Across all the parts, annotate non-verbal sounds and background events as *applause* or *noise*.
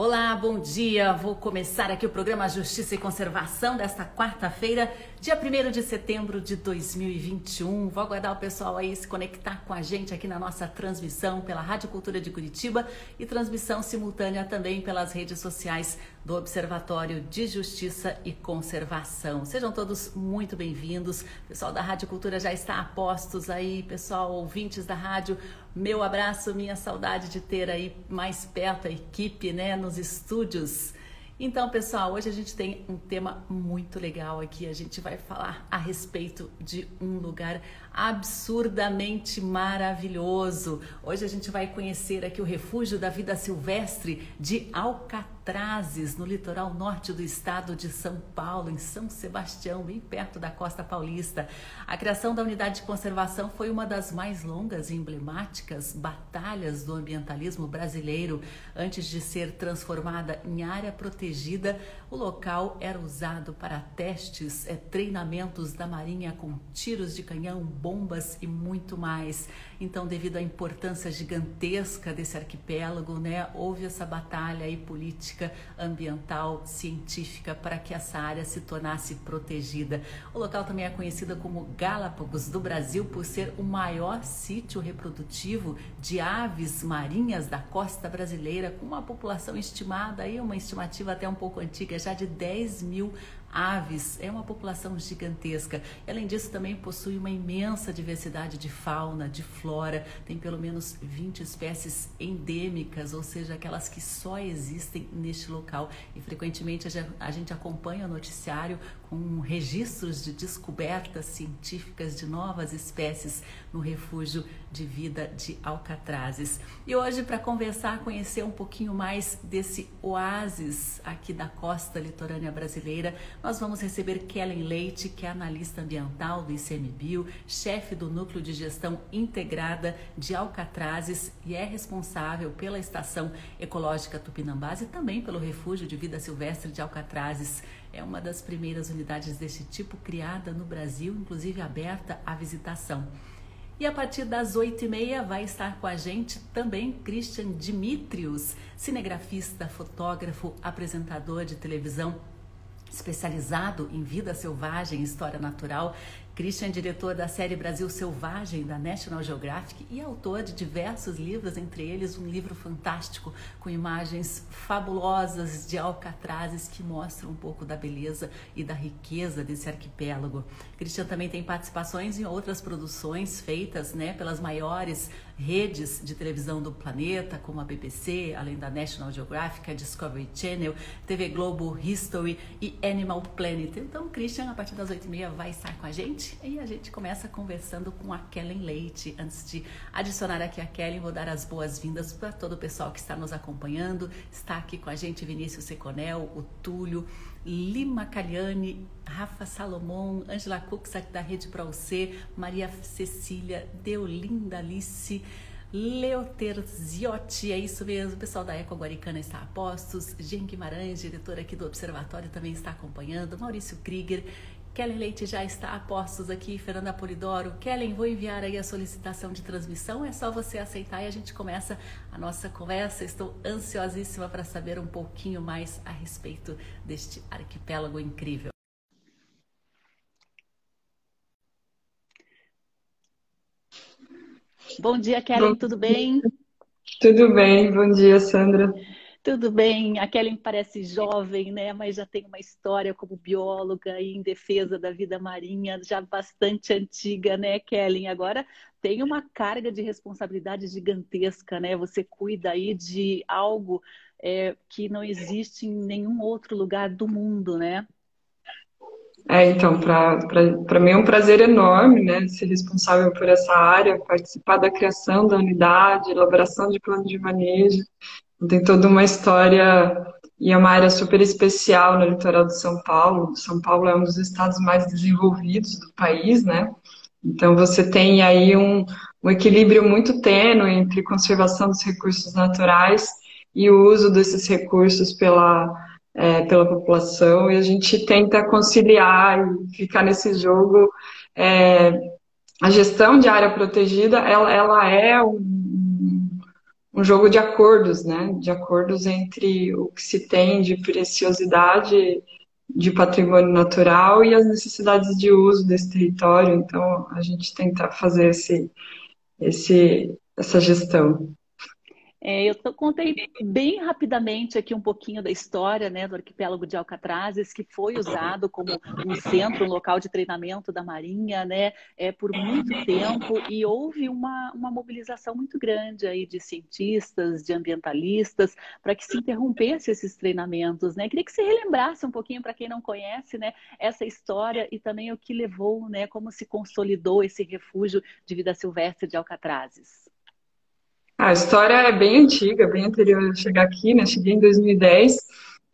Olá, bom dia. Vou começar aqui o programa Justiça e Conservação desta quarta-feira, dia 1 de setembro de 2021. Vou aguardar o pessoal aí se conectar com a gente aqui na nossa transmissão pela Rádio Cultura de Curitiba e transmissão simultânea também pelas redes sociais do Observatório de Justiça e Conservação. Sejam todos muito bem-vindos. O pessoal da Rádio Cultura já está a postos aí, pessoal, ouvintes da rádio. Meu abraço, minha saudade de ter aí mais perto a equipe, né, nos estúdios. Então, pessoal, hoje a gente tem um tema muito legal aqui. A gente vai falar a respeito de um lugar absurdamente maravilhoso. Hoje a gente vai conhecer aqui o refúgio da vida silvestre de Alcatraz Trazes, no litoral norte do estado de São Paulo, em São Sebastião, bem perto da costa paulista. A criação da unidade de conservação foi uma das mais longas e emblemáticas batalhas do ambientalismo brasileiro. Antes de ser transformada em área protegida, o local era usado para testes, é, treinamentos da Marinha com tiros de canhão, bombas e muito mais. Então, devido à importância gigantesca desse arquipélago, né, houve essa batalha aí política, ambiental, científica para que essa área se tornasse protegida. O local também é conhecido como Galápagos do Brasil por ser o maior sítio reprodutivo de aves marinhas da costa brasileira, com uma população estimada aí, uma estimativa até um pouco antiga, já de 10 mil aves, é uma população gigantesca. Além disso, também possui uma imensa diversidade de fauna, de flora, tem pelo menos 20 espécies endêmicas, ou seja, aquelas que só existem neste local. E frequentemente a gente acompanha o noticiário com registros de descobertas científicas de novas espécies no refúgio de vida de Alcatrazes. E hoje, para conversar, conhecer um pouquinho mais desse oásis aqui da costa litorânea brasileira, nós vamos receber Kellen Leite, que é analista ambiental do ICMBio, chefe do Núcleo de Gestão Integrada de Alcatrazes e é responsável pela Estação Ecológica Tupinambás e também pelo Refúgio de Vida Silvestre de Alcatrazes. É uma das primeiras unidades desse tipo criada no Brasil, inclusive aberta à visitação. E a partir das oito e meia vai estar com a gente também Christian Dimitrios, cinegrafista, fotógrafo, apresentador de televisão especializado em vida selvagem e história natural. Christian é diretor da série Brasil Selvagem da National Geographic e autor de diversos livros, entre eles um livro fantástico com imagens fabulosas de alcatrazes que mostram um pouco da beleza e da riqueza desse arquipélago. Christian também tem participações em outras produções feitas né, pelas maiores redes de televisão do planeta, como a BBC, além da National Geographic, a Discovery Channel, TV Globo, History e Animal Planet. Então, Christian, a partir das 8h30 vai estar com a gente e a gente começa conversando com a Kellen Leite. Antes de adicionar aqui a Kellen, vou dar as boas-vindas para todo o pessoal que está nos acompanhando. Está aqui com a gente Vinícius Seconel, o Túlio, Lima Caliani, Rafa Salomão, Angela Cux da Rede Para você, Maria Cecília, Deolinda Alice, Leoterziotti, é isso mesmo, o pessoal da Eco Guaricana está a postos, Jean Guimarães, diretor aqui do Observatório, também está acompanhando, Maurício Krieger, Kellen Leite já está a postos aqui, Fernanda Polidoro. Kellen, vou enviar aí a solicitação de transmissão, é só você aceitar e a gente começa a nossa conversa. Estou ansiosíssima para saber um pouquinho mais a respeito deste arquipélago incrível. Bom dia, Kellen, tudo bem? Tudo bem, bom dia, Sandra. Tudo bem, a Kellen parece jovem, né? Mas já tem uma história como bióloga e em defesa da vida marinha já bastante antiga, né, Kellen? Agora tem uma carga de responsabilidade gigantesca, né? Você cuida aí de algo é, que não existe em nenhum outro lugar do mundo, né? É, então, para mim é um prazer enorme, né, ser responsável por essa área, participar da criação da unidade, elaboração de plano de manejo, tem toda uma história e é uma área super especial no litoral de São Paulo. São Paulo é um dos estados mais desenvolvidos do país, né? Então você tem aí um, um equilíbrio muito tênue entre conservação dos recursos naturais e o uso desses recursos pela, é, pela população, e a gente tenta conciliar e ficar nesse jogo. É, a gestão de área protegida, ela, ela é um um jogo de acordos, né? De acordos entre o que se tem de preciosidade de patrimônio natural e as necessidades de uso desse território. Então, a gente tenta fazer esse, esse, essa gestão. É, eu contei bem rapidamente aqui um pouquinho da história né, do arquipélago de Alcatrazes, que foi usado como um centro, um local de treinamento da Marinha né, é, por muito tempo, e houve uma, uma mobilização muito grande aí de cientistas, de ambientalistas, para que se interrompesse esses treinamentos. Né? Queria que você relembrasse um pouquinho, para quem não conhece, né, essa história e também o que levou, né, como se consolidou esse refúgio de vida silvestre de Alcatrazes. A história é bem antiga, bem anterior a chegar aqui, né? Cheguei em 2010,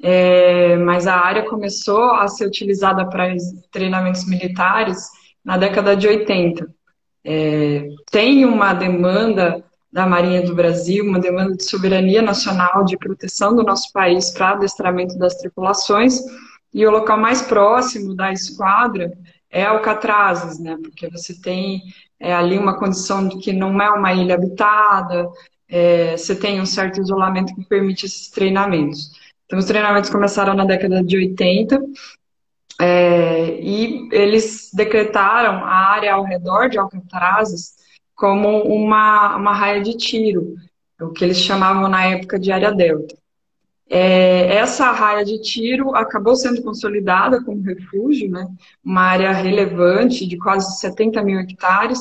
é, mas a área começou a ser utilizada para treinamentos militares na década de 80. É, tem uma demanda da Marinha do Brasil, uma demanda de soberania nacional, de proteção do nosso país para adestramento das tripulações, e o local mais próximo da esquadra é Alcatrazes, né? Porque você tem é, ali uma condição de que não é uma ilha habitada, é, você tem um certo isolamento que permite esses treinamentos. Então, os treinamentos começaram na década de 80 é, e eles decretaram a área ao redor de Alcatrazes como uma, uma raia de tiro, o que eles chamavam na época de área delta. É, essa raia de tiro acabou sendo consolidada como refúgio, né? uma área relevante de quase 70 mil hectares,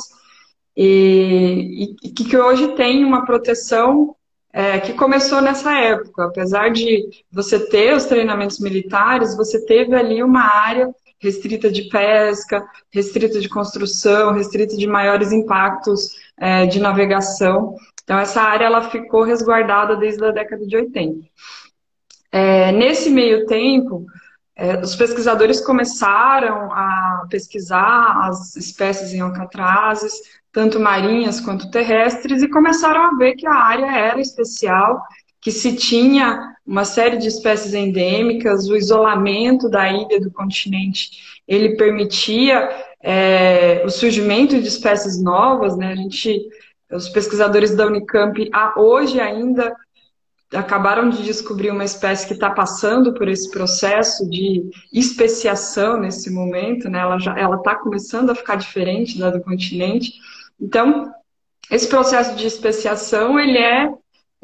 e, e que hoje tem uma proteção é, que começou nessa época. Apesar de você ter os treinamentos militares, você teve ali uma área restrita de pesca, restrita de construção, restrita de maiores impactos é, de navegação. Então, essa área ela ficou resguardada desde a década de 80. É, nesse meio tempo, é, os pesquisadores começaram a pesquisar as espécies em alcatrazes, tanto marinhas quanto terrestres, e começaram a ver que a área era especial, que se tinha uma série de espécies endêmicas, o isolamento da ilha do continente, ele permitia é, o surgimento de espécies novas, né? A gente, os pesquisadores da Unicamp, hoje ainda acabaram de descobrir uma espécie que está passando por esse processo de especiação nesse momento, né? Ela já ela está começando a ficar diferente da do continente. Então, esse processo de especiação ele é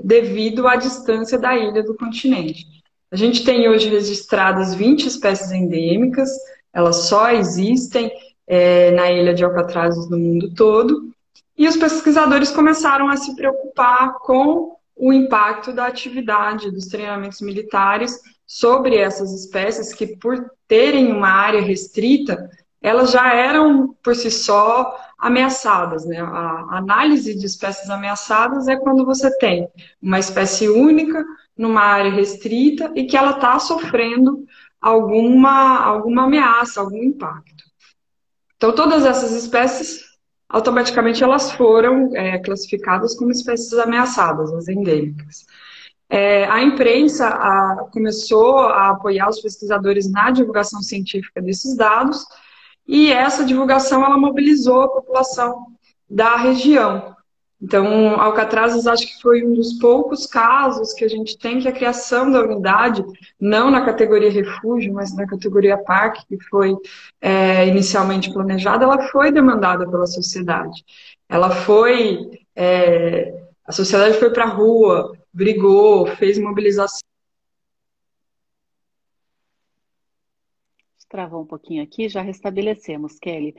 devido à distância da ilha do continente. A gente tem hoje registradas 20 espécies endêmicas, elas só existem é, na ilha de Alcatrazes no mundo todo, e os pesquisadores começaram a se preocupar com o impacto da atividade dos treinamentos militares sobre essas espécies que, por terem uma área restrita, elas já eram por si só ameaçadas. Né? A análise de espécies ameaçadas é quando você tem uma espécie única numa área restrita e que ela está sofrendo alguma, alguma ameaça, algum impacto. Então, todas essas espécies automaticamente elas foram é, classificadas como espécies ameaçadas, as endêmicas. É, a imprensa a, começou a apoiar os pesquisadores na divulgação científica desses dados e essa divulgação ela mobilizou a população da região. Então, Alcatrazes acho que foi um dos poucos casos que a gente tem que a criação da unidade, não na categoria refúgio, mas na categoria parque, que foi é, inicialmente planejada, ela foi demandada pela sociedade. Ela foi. É, a sociedade foi para a rua, brigou, fez mobilização. Travou um pouquinho aqui, já restabelecemos, Kelly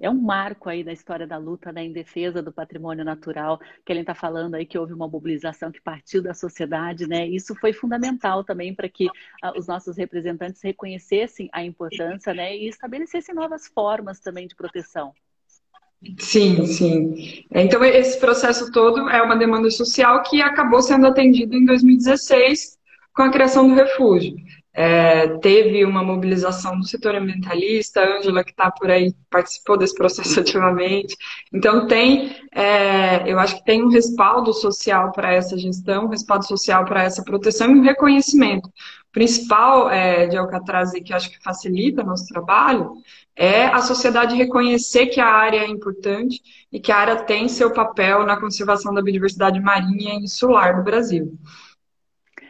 é um marco aí da história da luta né, em defesa do patrimônio natural, que ele está falando aí que houve uma mobilização que partiu da sociedade, né? Isso foi fundamental também para que uh, os nossos representantes reconhecessem a importância, né, e estabelecessem novas formas também de proteção. Sim, sim. Então esse processo todo é uma demanda social que acabou sendo atendida em 2016 com a criação do refúgio. É, teve uma mobilização no setor ambientalista, a Ângela, que está por aí, participou desse processo *laughs* ativamente. Então, tem, é, eu acho que tem um respaldo social para essa gestão, um respaldo social para essa proteção e um reconhecimento. O principal é, de Alcatraz, e que acho que facilita nosso trabalho, é a sociedade reconhecer que a área é importante e que a área tem seu papel na conservação da biodiversidade marinha e insular do Brasil.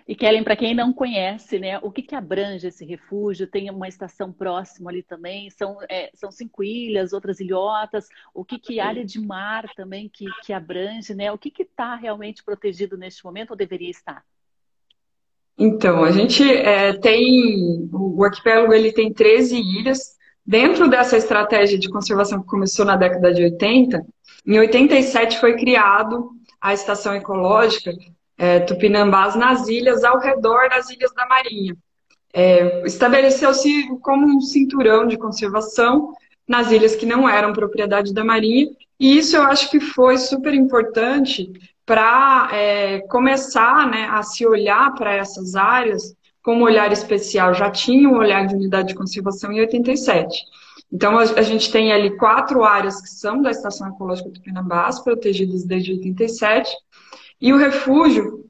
E Kellen, para quem não conhece, né, o que, que abrange esse refúgio? Tem uma estação próxima ali também? São, é, são cinco ilhas, outras ilhotas? O que, que área de mar também que, que abrange? Né? O que está realmente protegido neste momento ou deveria estar? Então, a gente é, tem. O arquipélago ele tem 13 ilhas. Dentro dessa estratégia de conservação que começou na década de 80, em 87 foi criado a estação ecológica, é, tupinambás nas ilhas, ao redor das ilhas da Marinha. É, Estabeleceu-se como um cinturão de conservação nas ilhas que não eram propriedade da Marinha, e isso eu acho que foi super importante para é, começar né, a se olhar para essas áreas com um olhar especial. Já tinha um olhar de unidade de conservação em 87. Então, a, gente tem ali quatro áreas que são da Estação Ecológica Tupinambás, protegidas desde 87, e o refúgio,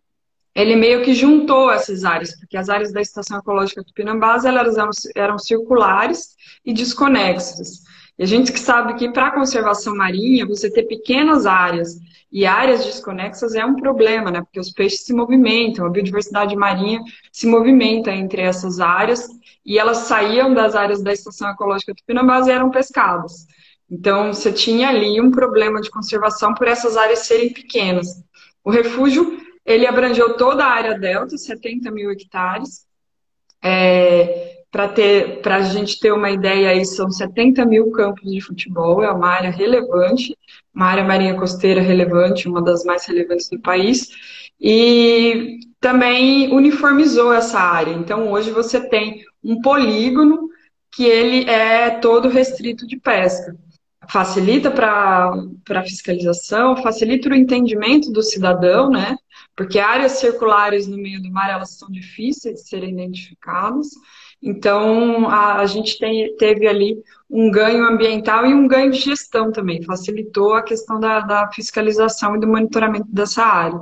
ele meio que juntou essas áreas, porque as áreas da Estação Ecológica Tupinambás elas eram, eram circulares e desconexas. E a gente que sabe que para a conservação marinha, você ter pequenas áreas e áreas desconexas é um problema, né? Porque os peixes se movimentam, a biodiversidade marinha se movimenta entre essas áreas e elas saíam das áreas da Estação Ecológica Tupinambás e eram pescadas. Então, você tinha ali um problema de conservação por essas áreas serem pequenas. O refúgio, ele abrangeu toda a área delta, 70 mil hectares. É, Para a gente ter uma ideia, aí são 70 mil campos de futebol, é uma área relevante, uma área marinha costeira relevante, uma das mais relevantes do país. E também uniformizou essa área. Então, hoje você tem um polígono que ele é todo restrito de pesca facilita para a fiscalização, facilita o entendimento do cidadão, né? Porque áreas circulares no meio do mar, elas são difíceis de serem identificadas. Então, a, a gente tem, teve ali um ganho ambiental e um ganho de gestão também. Facilitou a questão da, da fiscalização e do monitoramento dessa área.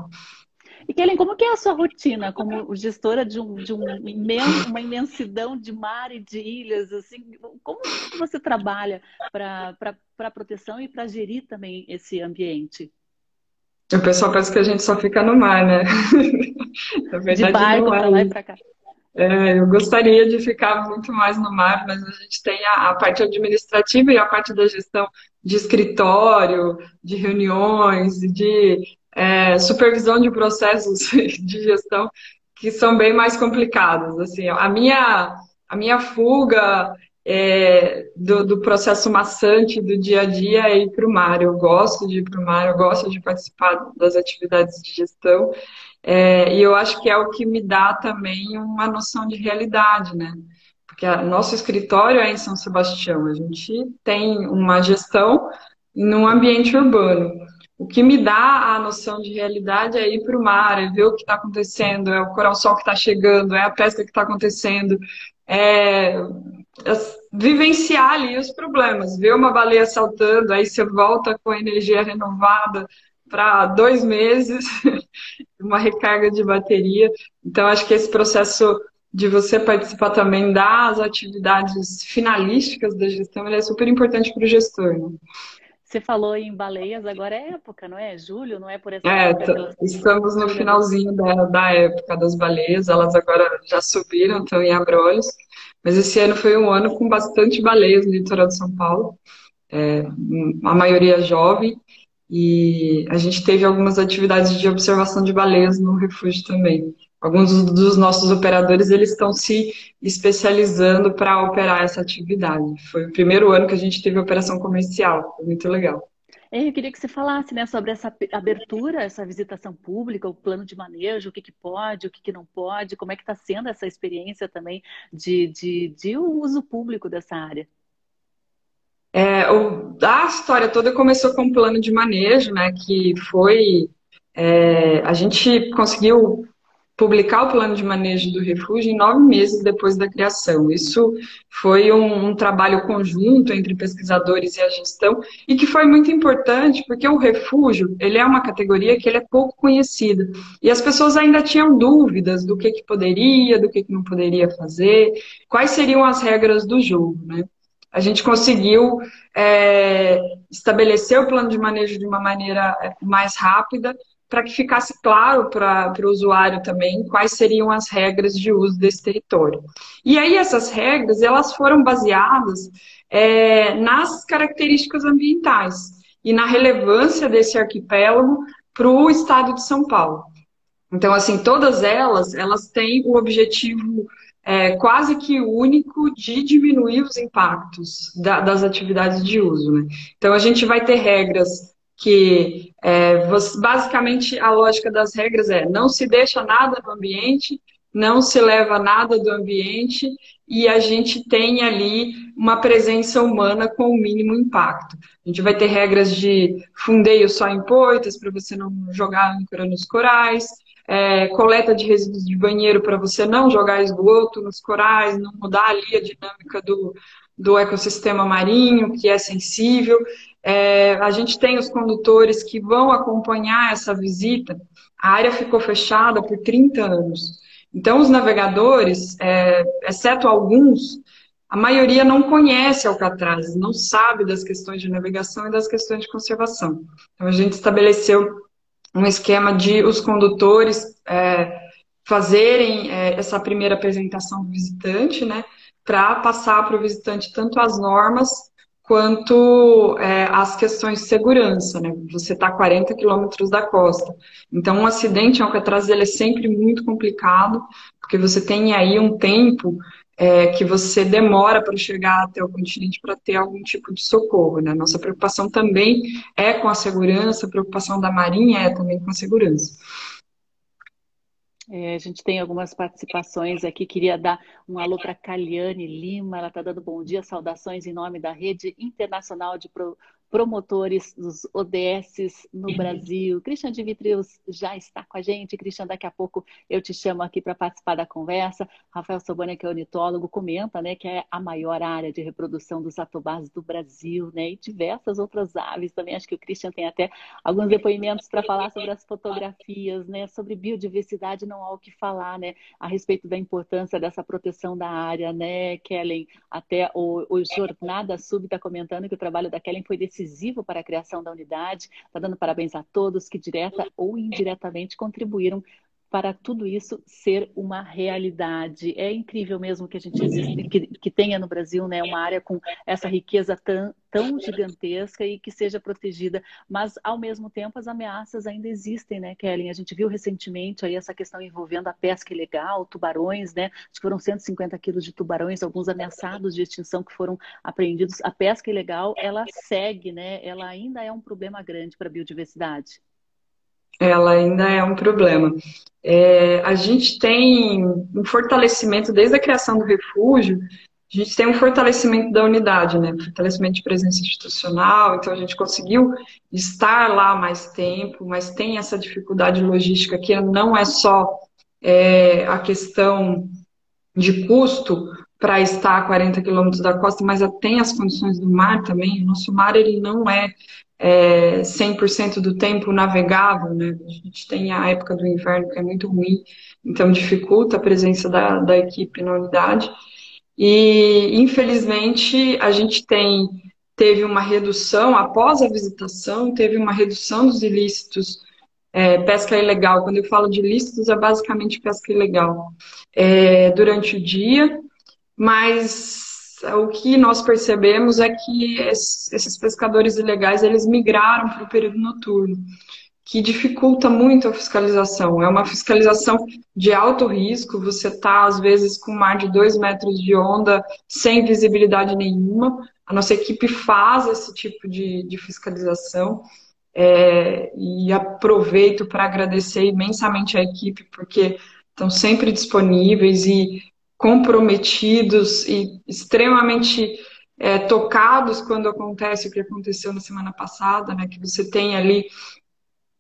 E Kellen, como que é a sua rotina como gestora de, um, de um imenso, uma imensidão de mar e de ilhas? Assim, como você trabalha para a proteção e para gerir também esse ambiente? O pessoal pensa que a gente só fica no mar, né? *laughs* Na verdade, de barco para lá e para cá. É, eu gostaria de ficar muito mais no mar, mas a gente tem a, a, parte administrativa e a parte da gestão de escritório, de reuniões, de é, supervisão de processos *laughs* de gestão que são bem mais complicados. Assim, a minha, a minha fuga é, do, do, processo maçante do dia a dia é ir para o mar. Eu gosto de ir para o mar, eu gosto de participar das atividades de gestão. É, e eu acho que é o que me dá também uma noção de realidade, né? Porque o nosso escritório é em São Sebastião, a gente tem uma gestão num ambiente urbano. O que me dá a noção de realidade é ir para o mar, é ver o que está acontecendo, é o coral-sol que está chegando, é a pesca que está acontecendo, é, é vivenciar ali os problemas, ver uma baleia saltando, aí você volta com a energia renovada para dois meses, *laughs* uma recarga de bateria. Então, acho que esse processo de você participar também das atividades finalísticas da gestão é super importante para o gestor. Né? Você falou em baleias, agora é época, não é? Julho, não é por essa é, época? Estamos no finalzinho da, da época das baleias, elas agora já subiram, estão em abrolhos, mas esse ano foi um ano com bastante baleias no litoral de São Paulo, é, a maioria jovem, e a gente teve algumas atividades de observação de baleias no refúgio também alguns dos nossos operadores eles estão se especializando para operar essa atividade. Foi o primeiro ano que a gente teve operação comercial, foi muito legal. Eu queria que você falasse né, sobre essa abertura, essa visitação pública, o plano de manejo, o que, que pode, o que, que não pode, como é que está sendo essa experiência também de, de, de uso público dessa área. É, o, a história toda começou com um plano de manejo, né, que foi... É, a gente conseguiu publicar o plano de manejo do refúgio nove meses depois da criação. Isso foi um, um, trabalho conjunto entre pesquisadores e a gestão e que foi muito importante porque o refúgio ele é uma categoria que ele é pouco conhecida e as pessoas ainda tinham dúvidas do que, que poderia, do que, que não poderia fazer, quais seriam as regras do jogo, né? A gente conseguiu é, estabelecer o plano de manejo de uma maneira é, mais rápida, para que ficasse claro para o usuário também quais seriam as regras de uso desse território. E aí essas regras elas foram baseadas é, nas características ambientais e na relevância desse arquipélago para o estado de São Paulo. Então, assim, todas elas, elas têm o objetivo é, quase que único de diminuir os impactos da, das atividades de uso. Né? Então, a gente vai ter regras que é, você, basicamente a lógica das regras é não se deixa nada no ambiente, não se leva nada do ambiente e a gente tem ali uma presença humana com o mínimo impacto. A gente vai ter regras de fundeio só em poitas para você não jogar âncora nos corais, é, coleta de resíduos de banheiro para você não jogar esgoto nos corais, não mudar ali a dinâmica do, do ecossistema marinho, que é sensível. É, a gente tem os condutores que vão acompanhar essa visita. A área ficou fechada por 30 anos. Então, os navegadores, é, exceto alguns, a maioria não conhece Alcatraz, não sabe das questões de navegação e das questões de conservação. Então, a gente estabeleceu um esquema de os condutores é, fazerem é, essa primeira apresentação do visitante, né, para passar para o visitante tanto as normas quanto é, as questões de segurança, né? Você está a 40 quilômetros da costa. Então, um acidente em Alcatraz ele é sempre muito complicado, porque você tem aí um tempo é, que você demora para chegar até o continente para ter algum tipo de socorro. Né? Nossa preocupação também é com a segurança, a preocupação da Marinha é também com a segurança. É, a gente tem algumas participações aqui. Queria dar um alô para Caliane Lima. Ela está dando bom dia, saudações em nome da Rede Internacional de Pro promotores dos ODSs no uhum. Brasil. Christian Dimitrios já está com a gente. Christian, daqui a pouco eu te chamo aqui para participar da conversa. Rafael Sobania, que é ornitólogo, comenta né, que é a maior área de reprodução dos atobás do Brasil, né? E diversas outras aves também. Acho que o Christian tem até alguns depoimentos para falar sobre as fotografias, né? Sobre biodiversidade não há o que falar, né? A respeito da importância dessa proteção da área, né, Kellen? Até o, o Jornada Sub está comentando que o trabalho da Kellen foi decisivo decisivo para a criação da unidade. Está dando parabéns a todos que direta ou indiretamente contribuíram para tudo isso ser uma realidade. É incrível mesmo que a gente existe, que, que tenha no Brasil né, uma área com essa riqueza tão, tão gigantesca e que seja protegida, mas ao mesmo tempo as ameaças ainda existem, né, Kellen? A gente viu recentemente aí essa questão envolvendo a pesca ilegal, tubarões, né? Acho que foram 150 quilos de tubarões, alguns ameaçados de extinção que foram apreendidos. A pesca ilegal, ela segue, né? Ela ainda é um problema grande para a biodiversidade ela ainda é um problema. É, a gente tem um fortalecimento desde a criação do refúgio, a gente tem um fortalecimento da unidade, né? Fortalecimento de presença institucional, então a gente conseguiu estar lá mais tempo, mas tem essa dificuldade logística que não é só é, a questão de custo para estar a 40 quilômetros da costa, mas tem as condições do mar também. O nosso mar ele não é é, 100% do tempo navegável, né? A gente tem a época do inverno que é muito ruim, então dificulta a presença da, da equipe na unidade. E, infelizmente, a gente tem teve uma redução, após a visitação, teve uma redução dos ilícitos, é, pesca ilegal. Quando eu falo de ilícitos, é basicamente pesca ilegal. É, durante o dia, mas o que nós percebemos é que esses pescadores ilegais eles migraram para o período noturno, que dificulta muito a fiscalização. É uma fiscalização de alto risco, você está, às vezes, com mar de dois metros de onda, sem visibilidade nenhuma. A nossa equipe faz esse tipo de, de fiscalização. É, e aproveito para agradecer imensamente a equipe, porque estão sempre disponíveis e comprometidos e extremamente é, tocados quando acontece o que aconteceu na semana passada, né? Que você tem ali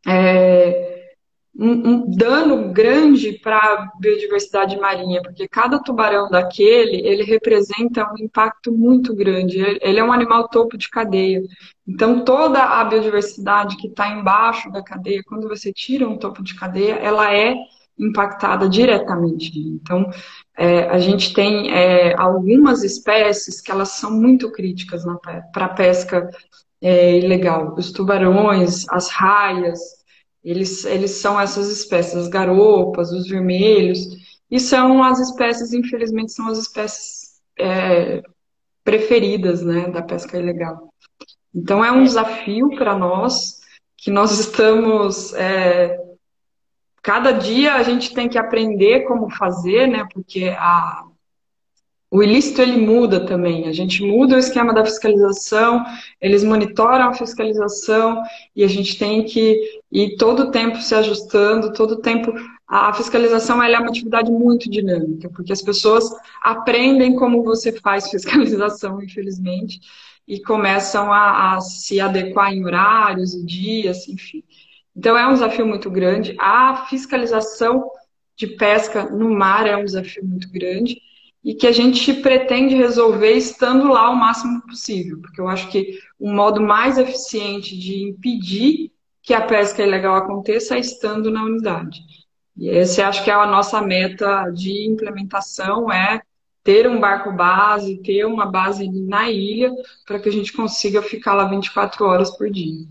é, um, um dano grande para a biodiversidade marinha, porque cada tubarão daquele, ele representa um impacto muito grande. Ele é um animal topo de cadeia. Então, toda a biodiversidade que está embaixo da cadeia, quando você tira um topo de cadeia, ela é impactada diretamente. Então, é, a gente tem é, algumas espécies que elas são muito críticas para a pesca é, ilegal. Os tubarões, as raias, eles, eles são essas espécies, as garopas, os vermelhos, e são as espécies, infelizmente, são as espécies é, preferidas né, da pesca ilegal. Então é um desafio para nós que nós *laughs* estamos é, cada dia a gente tem que aprender como fazer, né? Porque a, o ilícito ele muda também. A gente muda o esquema da fiscalização, eles monitoram a fiscalização e a gente tem que ir todo o tempo se ajustando, todo o tempo. A fiscalização é uma atividade muito dinâmica, porque as pessoas aprendem como você faz *laughs* fiscalização, infelizmente, e começam a, a se adequar em horários e dias, enfim. Então é um desafio muito grande. A fiscalização de pesca no mar é um desafio muito grande e que a gente pretende resolver estando lá o máximo possível, porque eu acho que o modo mais eficiente de impedir que a pesca ilegal aconteça é estando na unidade. E esse acho que é a nossa meta de implementação é ter um barco base, ter uma base na ilha, para que a gente consiga ficar lá 24 horas por dia.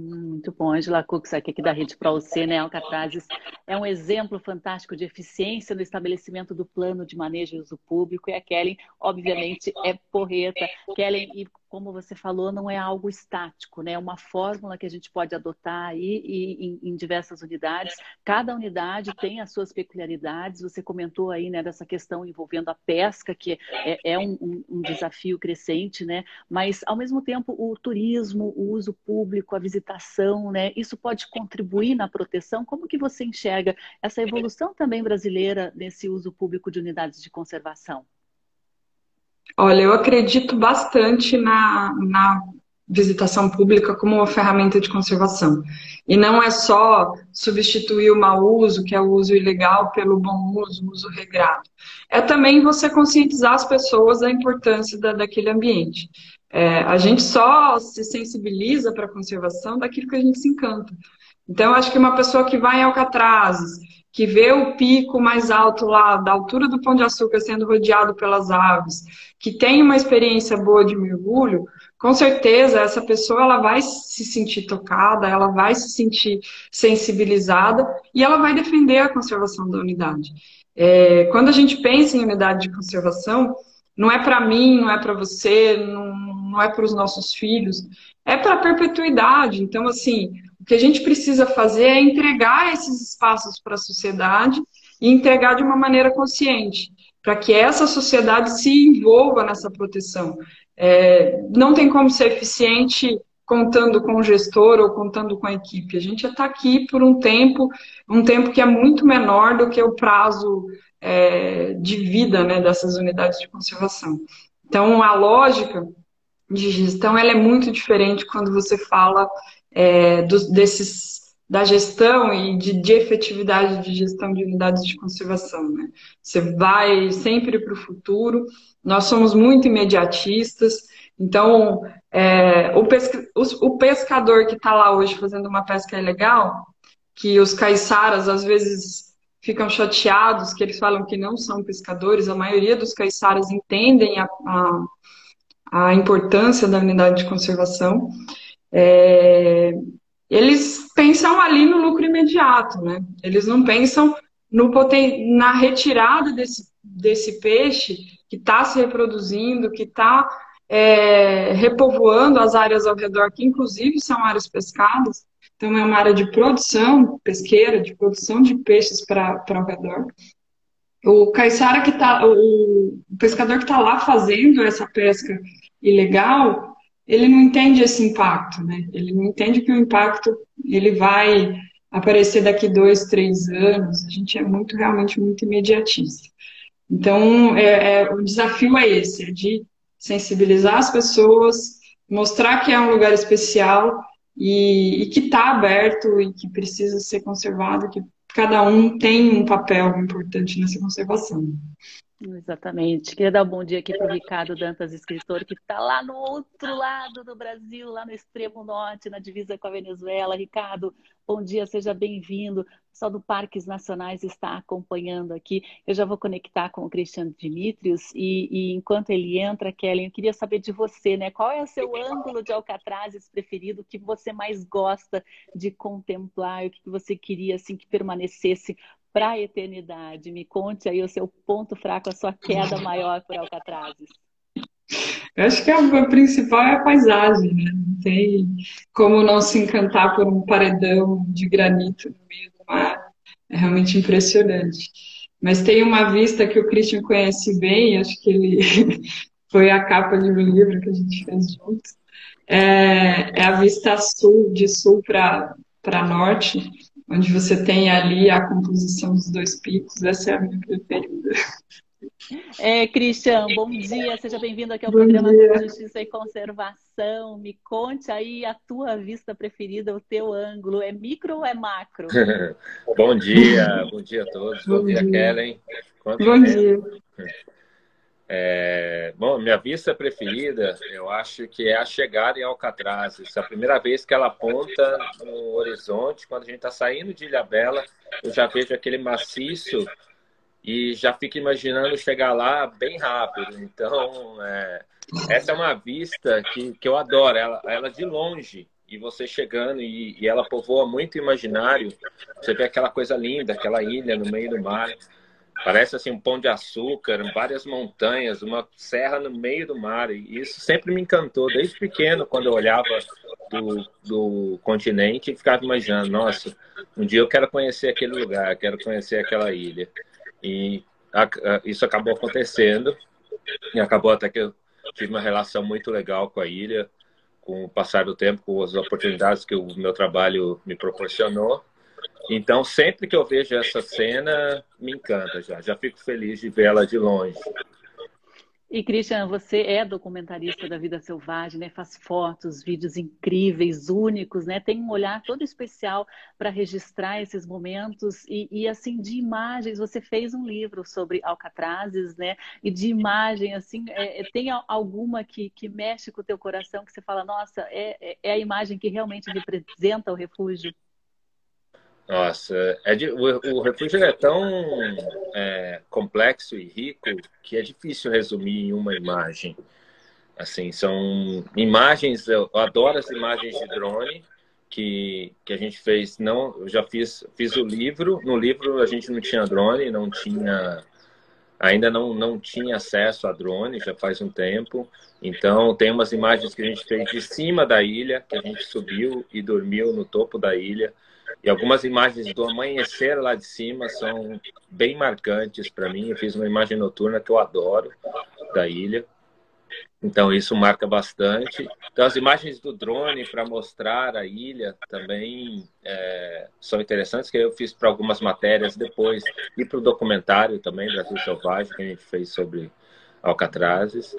Muito bom, Angela Cux, aqui da Rede Pro C, né? Alcatrazes é um exemplo fantástico de eficiência no estabelecimento do plano de manejo e uso público. E a Kellen, obviamente, é porreta. Kellen, e como você falou, não é algo estático, né? É uma fórmula que a gente pode adotar aí em, em, diversas unidades. Cada unidade tem as suas peculiaridades. Você comentou aí, né, dessa questão envolvendo a pesca, que é, é um, um, um, desafio crescente, né? Mas, ao mesmo tempo, o turismo, o uso público, a visitação, né? Isso pode contribuir na proteção. Como que você enxerga essa evolução também brasileira nesse uso público de unidades de conservação? Olha, eu acredito bastante na, na visitação pública como uma ferramenta de conservação. E não é só substituir o mau uso, que é o uso ilegal, pelo bom uso, o uso regrado. É também você conscientizar as pessoas da importância da, daquele ambiente. É, a gente só se sensibiliza para a conservação daquilo que a gente se encanta. Então, acho que uma pessoa que vai em Alcatrazes, que vê o pico mais alto lá, da altura do Pão de Açúcar, sendo rodeado pelas aves, que tem uma experiência boa de mergulho, com certeza essa pessoa ela vai se sentir tocada, ela vai se sentir sensibilizada e ela vai defender a conservação da unidade. É, quando a gente pensa em unidade de conservação, não é para mim, não é para você, não, não é para os nossos filhos, é para a perpetuidade. Então, assim, que a gente precisa fazer é entregar esses espaços para a sociedade e entregar de uma maneira consciente, para que essa sociedade se envolva nessa proteção. É, não tem como ser eficiente contando com o gestor ou contando com a equipe. A gente está aqui por um tempo, um tempo que é muito menor do que o prazo é, de vida né, dessas unidades de conservação. Então, a lógica de gestão ela é muito diferente quando você fala é, dos, desses da gestão e de, de, efetividade de gestão de unidades de conservação. Né? Você vai sempre para o futuro, nós somos muito imediatistas, então é, o, pesca, o, o, pescador que está lá hoje fazendo uma pesca ilegal, que os caiçaras às vezes ficam chateados, que eles falam que não são pescadores, a maioria dos caiçaras entendem a, a, a importância da unidade de conservação, é, eles pensam ali no lucro imediato, né? Eles não pensam no poten na retirada desse, desse peixe que está se reproduzindo, que está é, repovoando as áreas ao redor, que inclusive são áreas pescadas. Então, é uma área de produção pesqueira, de produção de peixes para ao redor. O caiçara que está, o pescador que está lá fazendo essa pesca ilegal, ele não entende esse impacto, né? Ele não entende que o impacto ele vai aparecer daqui dois, três anos. A gente é muito, realmente muito imediatista. Então, é, é, o desafio é esse, é de sensibilizar as pessoas, mostrar que é um lugar especial e, e que está aberto e que precisa ser conservado, que cada um tem um papel importante nessa conservação. Exatamente. Queria dar um bom dia aqui para o Ricardo Dantas, escritor, que está lá no outro lado do Brasil, lá no extremo norte, na divisa com a Venezuela. Ricardo, bom dia, seja bem-vindo. O pessoal do Parques Nacionais está acompanhando aqui. Eu já vou conectar com o Christian Dimitrios e, e enquanto ele entra, Kelly, eu queria saber de você, né? Qual é o seu ângulo de Alcatrazes preferido, o que você mais gosta de contemplar, o que você queria assim que permanecesse para a eternidade. Me conte aí o seu ponto fraco, a sua queda maior por Alcatrazes. Eu acho que a principal é a paisagem, né? Não tem como não se encantar por um paredão de granito no meio do mar. É realmente impressionante. Mas tem uma vista que o Christian conhece bem, acho que ele *laughs* foi a capa de um livro que a gente fez juntos. É, é a vista sul, de sul para norte, onde você tem ali a composição dos dois picos, essa é a minha preferida. É, Christian, bom *laughs* dia, seja bem-vindo aqui ao bom programa dia. Justiça e Conservação. Me conte aí a tua vista preferida, o teu ângulo. É micro ou é macro? *laughs* bom dia, bom dia a todos. Bom, bom dia, dia, Kellen. Quanto bom tempo? dia. *laughs* É, bom, minha vista preferida, eu acho que é a chegada em Alcatraz. Isso é a primeira vez que ela aponta no horizonte, quando a gente está saindo de Ilha Bela, eu já vejo aquele maciço e já fico imaginando chegar lá bem rápido. Então, é, essa é uma vista que, que eu adoro, ela, ela de longe. E você chegando e, e ela povoa muito imaginário. Você vê aquela coisa linda, aquela ilha no meio do mar. Parece assim um pão de açúcar, várias montanhas, uma serra no meio do mar. E isso sempre me encantou desde pequeno, quando eu olhava do, do continente e ficava imaginando, nossa, um dia eu quero conhecer aquele lugar, quero conhecer aquela ilha. E a, a, isso acabou acontecendo. E acabou até que eu tive uma relação muito legal com a ilha, com o passar do tempo, com as oportunidades que o meu trabalho me proporcionou. Então, sempre que eu vejo essa cena, me encanta já. Já fico feliz de vê-la de longe. E, Christian, você é documentarista da vida selvagem, né? Faz fotos, vídeos incríveis, únicos, né? Tem um olhar todo especial para registrar esses momentos e, e, assim, de imagens. Você fez um livro sobre alcatrazes, né? E de imagem, assim, é, é tem alguma que, que mexe com o teu coração, que você fala, nossa, é, é, é a imagem que realmente representa o refúgio? Nossa, é de, o, o, refúgio é tão é, complexo e rico que é difícil resumir em uma imagem. Assim, são imagens, eu adoro as imagens de drone que, que a gente fez. Não, eu já fiz, fiz o livro. No livro a gente não tinha drone, não tinha, ainda não, não tinha acesso a drone, já faz um tempo. Então tem umas imagens que a gente fez de cima da ilha, que a gente subiu e dormiu no topo da ilha e algumas imagens do amanhecer lá de cima são bem marcantes para mim. Eu fiz uma imagem noturna que eu adoro da ilha. Então isso marca bastante. Então as imagens do drone para mostrar a ilha também é, são interessantes, que eu fiz para algumas matérias depois e para o documentário também Brasil Selvagem que a gente fez sobre Alcatrazes.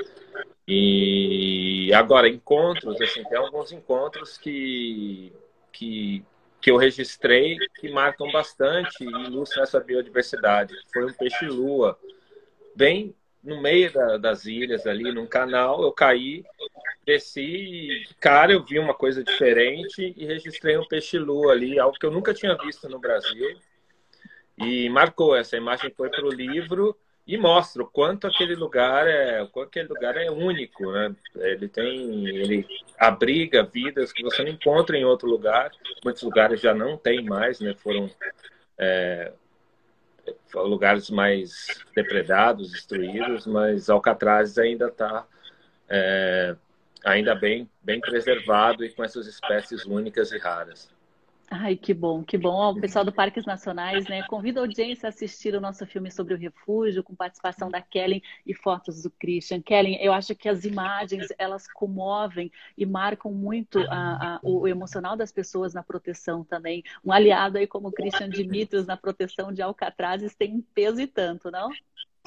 E agora encontros, assim, tem alguns encontros que que que eu registrei que marcam bastante e ilustram essa biodiversidade. Foi um peixe-lua, bem no meio da, das ilhas ali, num canal, eu caí, desci, cara, eu vi uma coisa diferente e registrei um peixe-lua ali, algo que eu nunca tinha visto no Brasil. E marcou, essa imagem foi para o livro e mostra o quanto aquele lugar é, aquele lugar é único, né? Ele tem, ele abriga vidas que você não encontra em outro lugar. Muitos lugares já não tem mais, né? Foram é, lugares mais depredados, destruídos, mas Alcatraz ainda está é, ainda bem bem preservado e com essas espécies únicas e raras. Ai, que bom, que bom. O pessoal do Parques Nacionais, né? Convido a audiência a assistir o nosso filme sobre o refúgio, com participação da Kellen e fotos do Christian. Kellen, eu acho que as imagens, elas comovem e marcam muito a, a, o emocional das pessoas na proteção também. Um aliado aí como o Christian Dimitrios na proteção de Alcatrazes tem peso e tanto, não?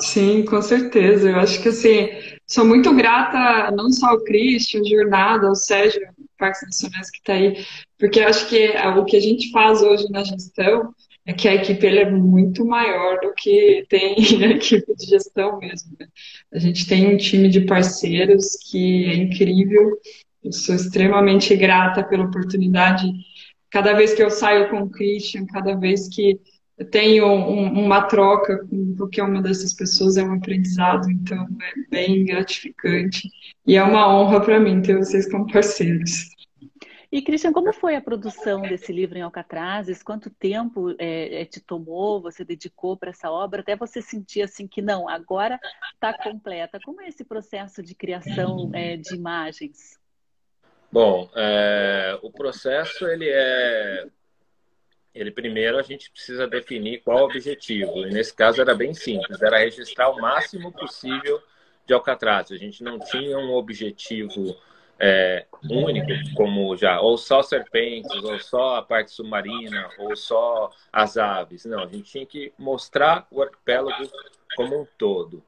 Sim, com certeza. Eu acho que assim, sou muito grata não só ao Christian, Jornada, ao Sérgio, Parques Nacionais que está aí, porque eu acho que o que a gente faz hoje na gestão é que a equipe é muito maior do que tem *laughs* a equipe de gestão mesmo. Né? A gente tem um time de parceiros que é incrível. Eu sou extremamente grata pela oportunidade. Cada vez que eu saio com o Christian, cada vez que eu tenho um, uma troca com qualquer uma dessas pessoas, é um aprendizado, então é bem gratificante. E é uma honra para mim ter vocês como parceiros. E, Christian, como foi a produção desse livro em Alcatrazes? Quanto tempo é, é te tomou, você dedicou para essa obra, até você sentir assim que não, agora está completa? Como é esse processo de criação é, de imagens? Bom, é, o processo ele é ele primeiro a gente precisa definir qual o objetivo. E nesse caso era bem simples, era registrar o máximo possível de Alcatraz. A gente não tinha um objetivo é, único, como já, ou só serpentes, ou só a parte submarina, ou só as aves. Não, a gente tinha que mostrar o arquipélago como um todo.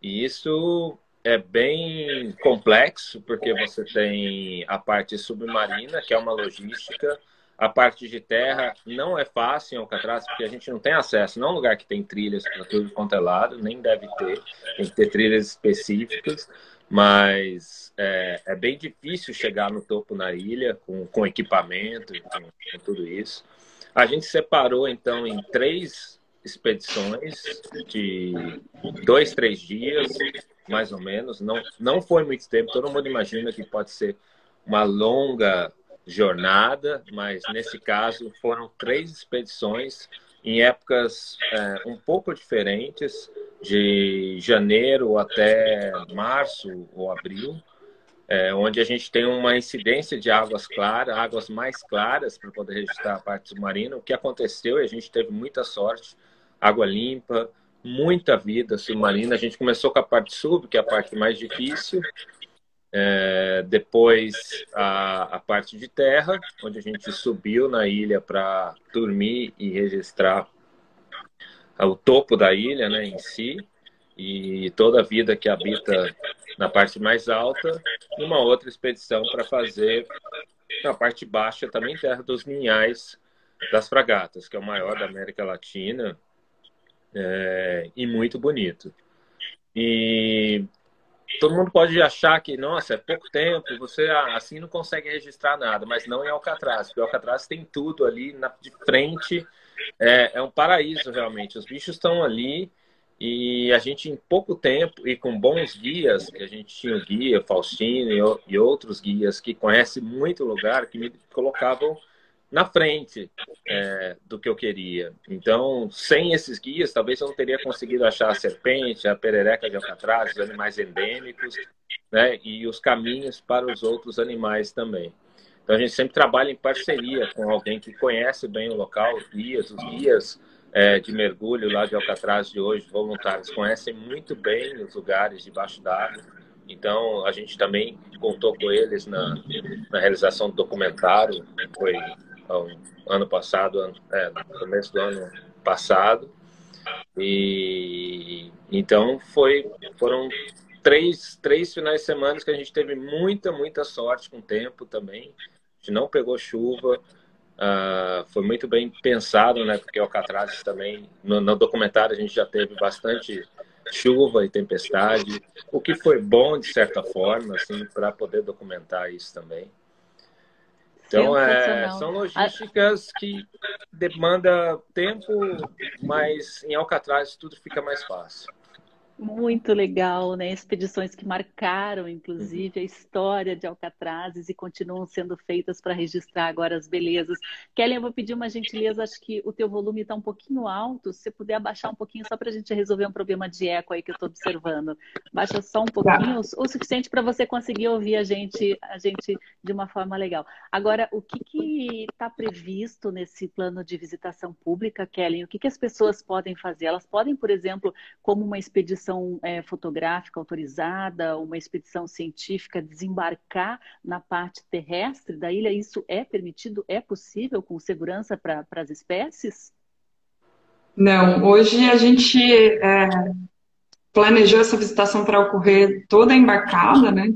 E isso é bem complexo, porque você tem a parte submarina, que é uma logística, a parte de terra não é fácil em Alcatraz, porque a gente não tem acesso. Não é um lugar que tem trilhas para tudo quanto é lado, nem deve ter. Tem que ter trilhas específicas mas é, é, bem difícil chegar no topo na ilha com, com equipamento, com, com tudo isso. A gente separou então em três expedições de dois, três dias, mais ou menos. Não, não foi muito tempo. Todo mundo imagina que pode ser uma longa jornada, mas nesse caso foram três expedições em épocas é, um pouco diferentes, de janeiro até março ou abril, é, onde a gente tem uma incidência de águas claras, águas mais claras para poder registrar a parte submarina. O que aconteceu e a gente teve muita sorte, água limpa, muita vida submarina. A gente começou com a parte sub, que é a parte mais difícil, é, depois a, a, parte de terra, onde a gente subiu na ilha para dormir e registrar o topo da ilha né, em si e toda a vida que habita na parte mais alta, uma outra expedição para fazer na parte baixa também terra dos Ninhais das Fragatas, que é o maior da América Latina é, e muito bonito. E todo mundo pode achar que, nossa, é pouco tempo, você assim não consegue registrar nada, mas não em Alcatraz, porque Alcatraz tem tudo ali na, de frente, é, é um paraíso realmente. Os bichos estão ali e a gente, em pouco tempo e com bons guias, que a gente tinha o guia, Faustino e, e outros guias que conhecem muito o lugar, que me colocavam na frente é, do que eu queria. Então, sem esses guias, talvez eu não teria conseguido achar a serpente, a perereca de alcatraz, os animais endêmicos, né, e os caminhos para os outros animais também. Então, a gente sempre trabalha em parceria com alguém que conhece bem o local, os guias, os guias é, de mergulho lá de Alcatraz de hoje, voluntários, conhecem muito bem os lugares debaixo d'água. Então, a gente também contou com eles na, na realização do documentário, foi ano passado, ano, é, no começo do ano passado. E então foi, foram três, três finais de semana que a gente teve muita, muita sorte com o tempo também. A gente não pegou chuva, uh, foi muito bem pensado, né? Porque o Alcatraz também, no, no documentário a gente já teve bastante chuva e tempestade, o que foi bom de certa forma, assim, para poder documentar isso também. Então, é, são logísticas que demandam tempo, mas em Alcatraz tudo fica mais fácil. Muito legal, né? Expedições que marcaram, inclusive, a história de Alcatrazes e continuam sendo feitas para registrar agora as belezas. Kelly, eu vou pedir uma gentileza, acho que o teu volume está um pouquinho alto. Se você puder abaixar um pouquinho, só para a gente resolver um problema de eco aí que eu estou observando. Baixa só um pouquinho, o suficiente para você conseguir ouvir a gente, a gente de uma forma legal. Agora, o que está previsto nesse plano de visitação pública, Kelly? O que, que as pessoas podem fazer? Elas podem, por exemplo, como uma expedição expedição é, fotográfica autorizada, uma expedição científica desembarcar na parte terrestre da ilha, isso é permitido? É possível com segurança para as espécies? Não, hoje a gente é, planejou essa visitação para ocorrer toda embarcada, né?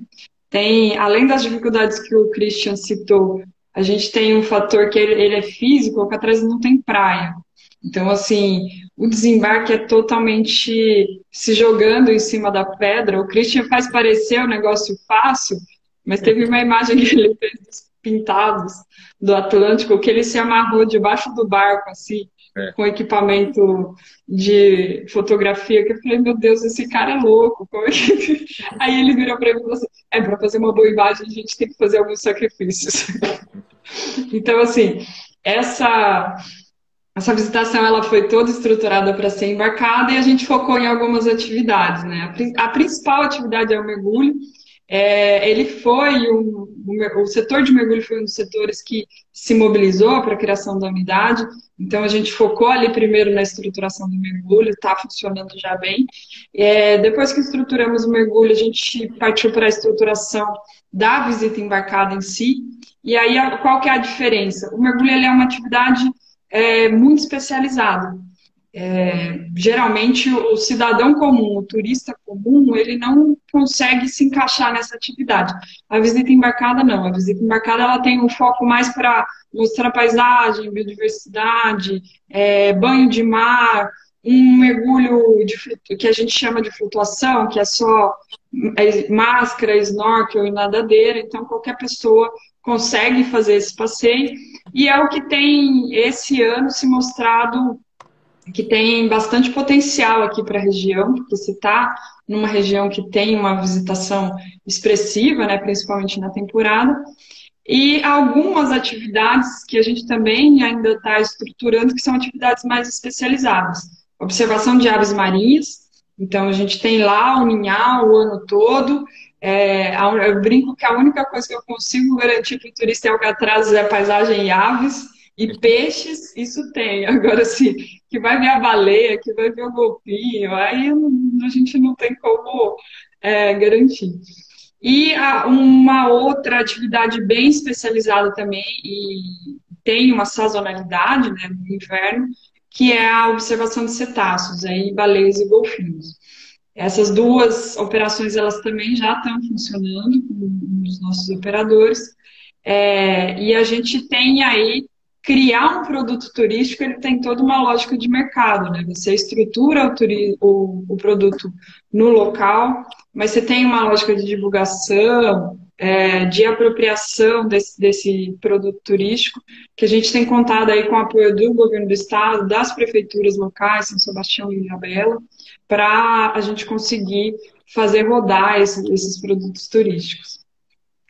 Tem, além das dificuldades que o Christian citou, a gente tem um fator que ele, ele é físico, o Alcatraz não tem praia. Então, assim, o desembarque é totalmente se jogando em cima da pedra. O Christian faz parecer um negócio fácil, mas teve uma imagem que ele fez dos pintados do Atlântico que ele se amarrou debaixo do barco, assim, é. com equipamento de fotografia, que eu falei, meu Deus, esse cara é louco. É que... *laughs* Aí ele virou para mim e falou assim, é, para fazer uma boa imagem a gente tem que fazer alguns sacrifícios. *laughs* então, assim, essa essa visitação ela foi toda estruturada para ser embarcada e a gente focou em algumas atividades, né? A, principal atividade é o mergulho. É, ele foi um, o setor de mergulho foi um dos setores que se mobilizou para a criação da unidade. Então a gente focou ali primeiro na estruturação do mergulho, está funcionando já bem. É, depois que estruturamos o mergulho, a gente partiu para a estruturação da visita embarcada em si. E aí qual que é a diferença? O mergulho é uma atividade é, muito especializado. É, geralmente o cidadão comum, o turista comum, ele não consegue se encaixar nessa atividade. A visita embarcada não. A visita embarcada ela tem um foco mais para mostrar paisagem, biodiversidade, é, banho de mar, um mergulho de, que a gente chama de flutuação, que é só é, máscara, snorkel e nadadeira. Então qualquer pessoa consegue fazer esse passeio. E é o que tem esse ano se mostrado que tem bastante potencial aqui para a região, porque se está numa região que tem uma visitação expressiva, né, principalmente na temporada, e algumas atividades que a gente também ainda está estruturando, que são atividades mais especializadas. Observação de aves marinhas, então a gente tem lá o ninhal o ano todo, é, eu brinco que a única coisa que eu consigo garantir para o turista é Alcatraz é paisagem e aves, e peixes, isso tem. *laughs* Agora, assim, que vai ver a baleia, que vai ver o golfinho, aí a gente não tem como é, garantir. E a, uma outra atividade bem especializada também, e tem uma sazonalidade né, no inverno, que é a observação de cetáceos, aí baleias e golfinhos. Essas duas operações elas também já estão funcionando com os nossos operadores. É, e a gente tem aí criar um produto turístico, ele tem toda uma lógica de mercado, né? Você estrutura o, o, o produto no local, mas você tem uma lógica de divulgação, é, de apropriação desse, desse produto turístico, que a gente tem contado aí com o apoio do governo do estado, das prefeituras locais, São Sebastião e Ilhabela, para a gente conseguir fazer rodar esses, esses produtos turísticos.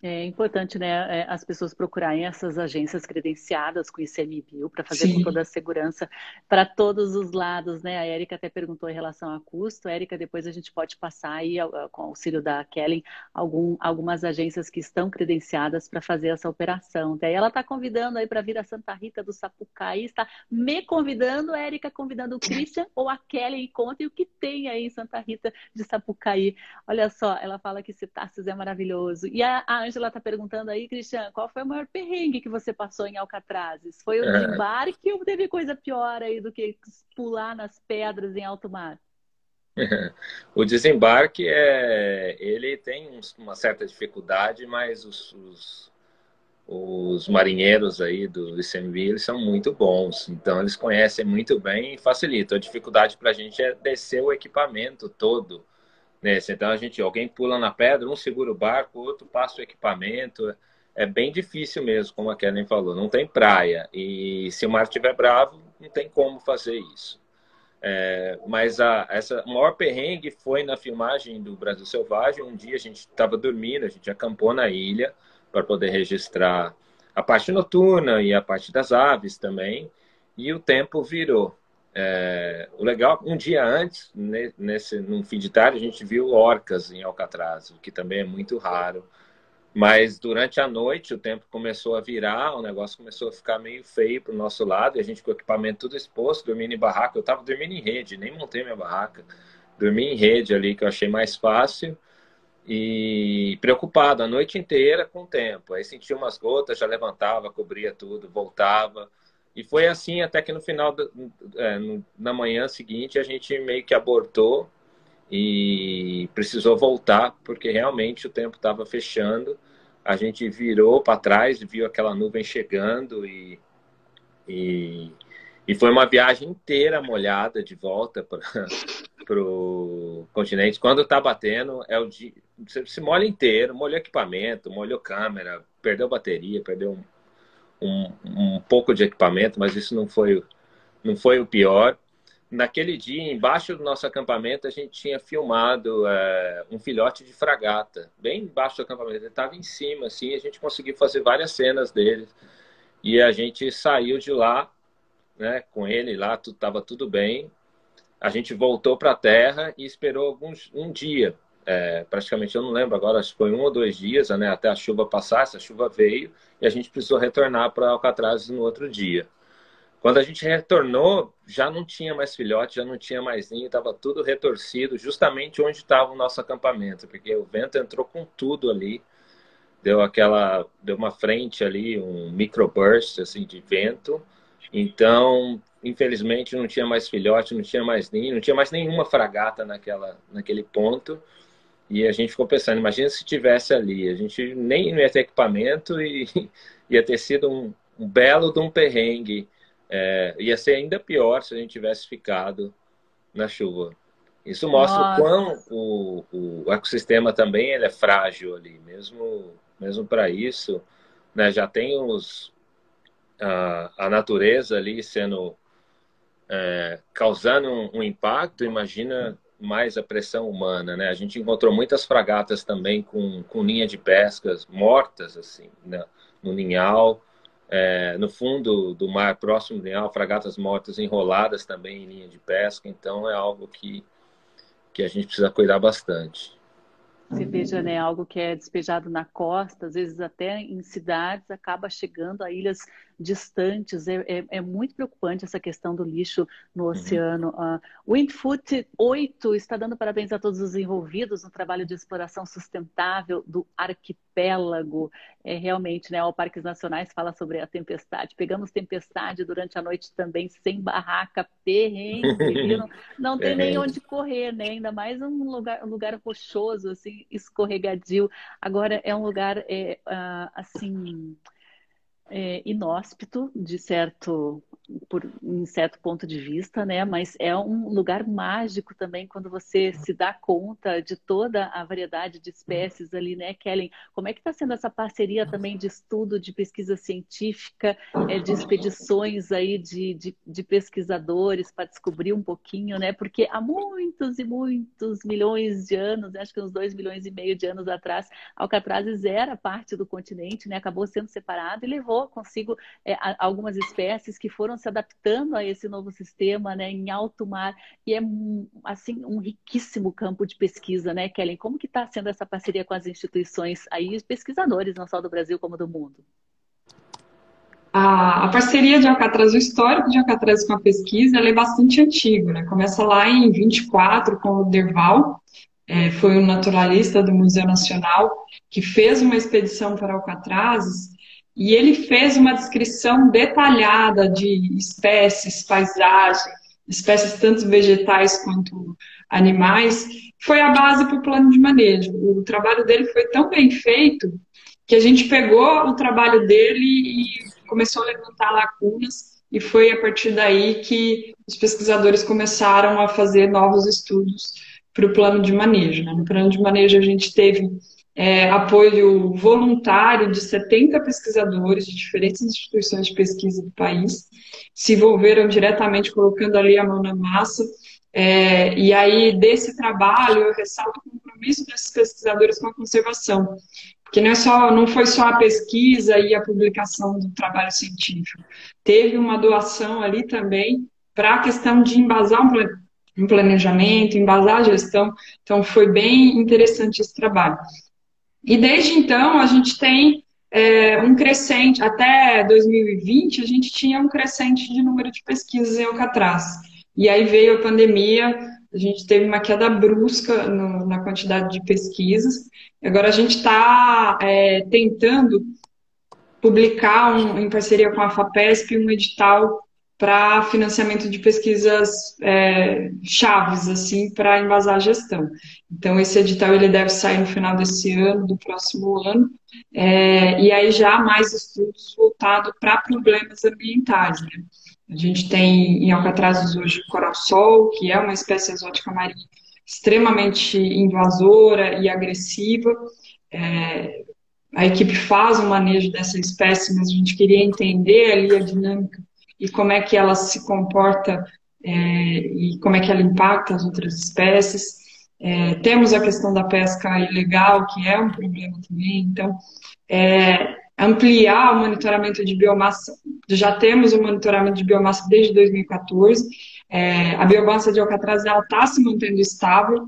É importante, né, é, as pessoas procurarem essas agências credenciadas com ICMBio para fazer Sim. com toda a segurança para todos os lados, né? A Érica até perguntou em relação a custo. Érica, depois a gente pode passar aí, com o auxílio da Kellen, algum, algumas agências que estão credenciadas para fazer essa operação. Daí ela está convidando aí para vir a Santa Rita do Sapucaí, está me convidando, Érica convidando o Christian *laughs* ou a Kellen e contem o que tem aí em Santa Rita de Sapucaí. Olha só, ela fala que Cetáceos é maravilhoso. E a, a Ângela está perguntando aí, Cristian, qual foi o maior perrengue que você passou em Alcatrazes? Foi o é. desembarque ou teve coisa pior aí do que pular nas pedras em alto mar? *laughs* O desembarque é, ele tem uma certa dificuldade, mas os, os, os marinheiros aí do ICMB eles são muito bons, então eles conhecem muito bem e facilitam. A dificuldade para a gente é descer o equipamento todo nesse. Então a gente, alguém pula na pedra, um segura o barco, outro passa o equipamento. É bem difícil mesmo, como a Kellen falou. Não tem praia e se o mar estiver bravo, não tem como fazer isso. É, mas a, essa o maior perrengue foi na filmagem do Brasil Selvagem. Um dia a gente estava dormindo, a gente acampou na ilha para poder registrar a parte noturna e a parte das aves também. E o tempo virou. É, o legal, um dia antes, nesse, num fim de tarde, a gente viu orcas em Alcatraz, o que também é muito raro. Mas durante a noite o tempo começou a virar, o negócio começou a ficar meio feio para o nosso lado, e a gente com o equipamento tudo exposto, dormindo em barraca. Eu estava dormindo em rede, nem montei minha barraca. Dormi em rede ali, que eu achei mais fácil. E preocupado a noite inteira com o tempo. Aí sentia umas gotas, já levantava, cobria tudo, voltava. E foi assim até que no final, da, é, na manhã seguinte, a gente meio que abortou e precisou voltar porque realmente o tempo estava fechando. A gente virou para trás, viu aquela nuvem chegando e, e, e foi uma viagem inteira molhada de volta para *laughs* o continente. Quando está batendo, é o dia, se molha inteiro, molhou equipamento, molhou câmera, perdeu bateria, perdeu um, um pouco de equipamento, mas isso não foi, não foi o pior naquele dia, embaixo do nosso acampamento, a gente tinha filmado é, um filhote de fragata, bem embaixo do acampamento. Ele estava em cima, assim, a gente conseguiu fazer várias cenas dele. E a gente saiu de lá, né, com ele lá, tudo estava tudo bem. A gente voltou para a terra e esperou alguns, um dia. É, praticamente, eu não lembro agora, acho que foi um ou dois dias, né, até a chuva passar. Essa chuva veio e a gente precisou retornar para Alcatraz no outro dia. Quando a gente retornou, já não tinha mais filhote, já não tinha mais ninho, estava tudo retorcido, justamente onde estava o nosso acampamento, porque o vento entrou com tudo ali, deu aquela, deu uma frente ali, um microburst assim de vento. Então, infelizmente, não tinha mais filhote, não tinha mais ninho, não tinha mais nenhuma fragata naquela, naquele ponto. E a gente ficou pensando, imagina se tivesse ali, a gente nem ia ter equipamento e *laughs* ia ter sido um, um belo de um perrengue é, ia ser ainda pior se a gente tivesse ficado na chuva. Isso mostra Nossa. o quão o, o ecossistema também ele é frágil ali, mesmo, mesmo para isso. Né, já tem os, a, a natureza ali sendo é, causando um, um, impacto, imagina mais a pressão humana, né? A gente encontrou muitas fragatas também com, com linha de pescas mortas, assim, né? no ninhal, é, no fundo do mar, próximo de Real, fragatas mortas enroladas também em linha de pesca, então é algo que, que a gente precisa cuidar bastante. Você veja, né, algo que é despejado na costa, às vezes até em cidades, acaba chegando a ilhas distantes. É, é, é, muito preocupante essa questão do lixo no uhum. oceano. Uh, o Windfoot 8 está dando parabéns a todos os envolvidos no trabalho de exploração sustentável do arquipélago. É realmente, né? O Parques Nacionais fala sobre a tempestade. Pegamos tempestade durante a noite também, sem barraca, perrengue. não, *laughs* não tem nem onde correr, né? Ainda mais um lugar, um lugar rochoso, assim, escorregadio. Agora é um lugar, é, uh, assim é, inóspito, de certo por um certo ponto de vista, né? Mas é um lugar mágico também quando você se dá conta de toda a variedade de espécies ali, né, Kellen? Como é que está sendo essa parceria também de estudo, de pesquisa científica, é, de expedições aí de, de, de pesquisadores para descobrir um pouquinho, né? Porque há muitos e muitos milhões de anos, acho que uns dois milhões e meio de anos atrás, Alcatrazes era parte do continente, né? Acabou sendo separado e levou consigo é, algumas espécies que foram se adaptando a esse novo sistema, né, em alto mar, e é assim um riquíssimo campo de pesquisa, né, Kellen? Como que está sendo essa parceria com as instituições aí, os pesquisadores, não só do Brasil como do mundo? A, a parceria de Alcatraz, o histórico de Alcatraz com a pesquisa, é bastante antigo, né? Começa lá em 24 com o Derval, é, foi um naturalista do Museu Nacional que fez uma expedição para Alcatraz e ele fez uma descrição detalhada de espécies, paisagem, espécies tanto vegetais quanto animais, foi a base para o plano de manejo. O trabalho dele foi tão bem feito que a gente pegou o trabalho dele e começou a levantar lacunas, e foi a partir daí que os pesquisadores começaram a fazer novos estudos para o plano de manejo. Né? No plano de manejo a gente teve é, apoio voluntário de 70 pesquisadores de diferentes instituições de pesquisa do país, se envolveram diretamente colocando ali a mão na massa. É, e aí, desse trabalho, eu ressalto o compromisso desses pesquisadores com a conservação, porque não, é só, não foi só a pesquisa e a publicação do trabalho científico, teve uma doação ali também para a questão de embasar um planejamento, embasar a gestão, então foi bem interessante esse trabalho. E desde então a gente tem é, um crescente, até 2020 a gente tinha um crescente de número de pesquisas em Alcatraz. E aí veio a pandemia, a gente teve uma queda brusca no, na quantidade de pesquisas. Agora a gente está é, tentando publicar um, em parceria com a FAPESP um edital para financiamento de pesquisas é, chaves assim para embasar a gestão. Então esse edital ele deve sair no final desse ano, do próximo ano, é, e aí já mais estudos voltados para problemas ambientais. Né? A gente tem em Alcatrazes hoje o coral-sol, que é uma espécie exótica marinha extremamente invasora e agressiva. É, a equipe faz o manejo dessa espécie, mas a gente queria entender ali a dinâmica e como é que ela se comporta é, e como é que ela impacta as outras espécies. É, temos a questão da pesca ilegal, que é um problema também. Então, é, ampliar o monitoramento de biomassa. Já temos o monitoramento de biomassa desde 2014. É, a biomassa de Alcatraz está se mantendo estável,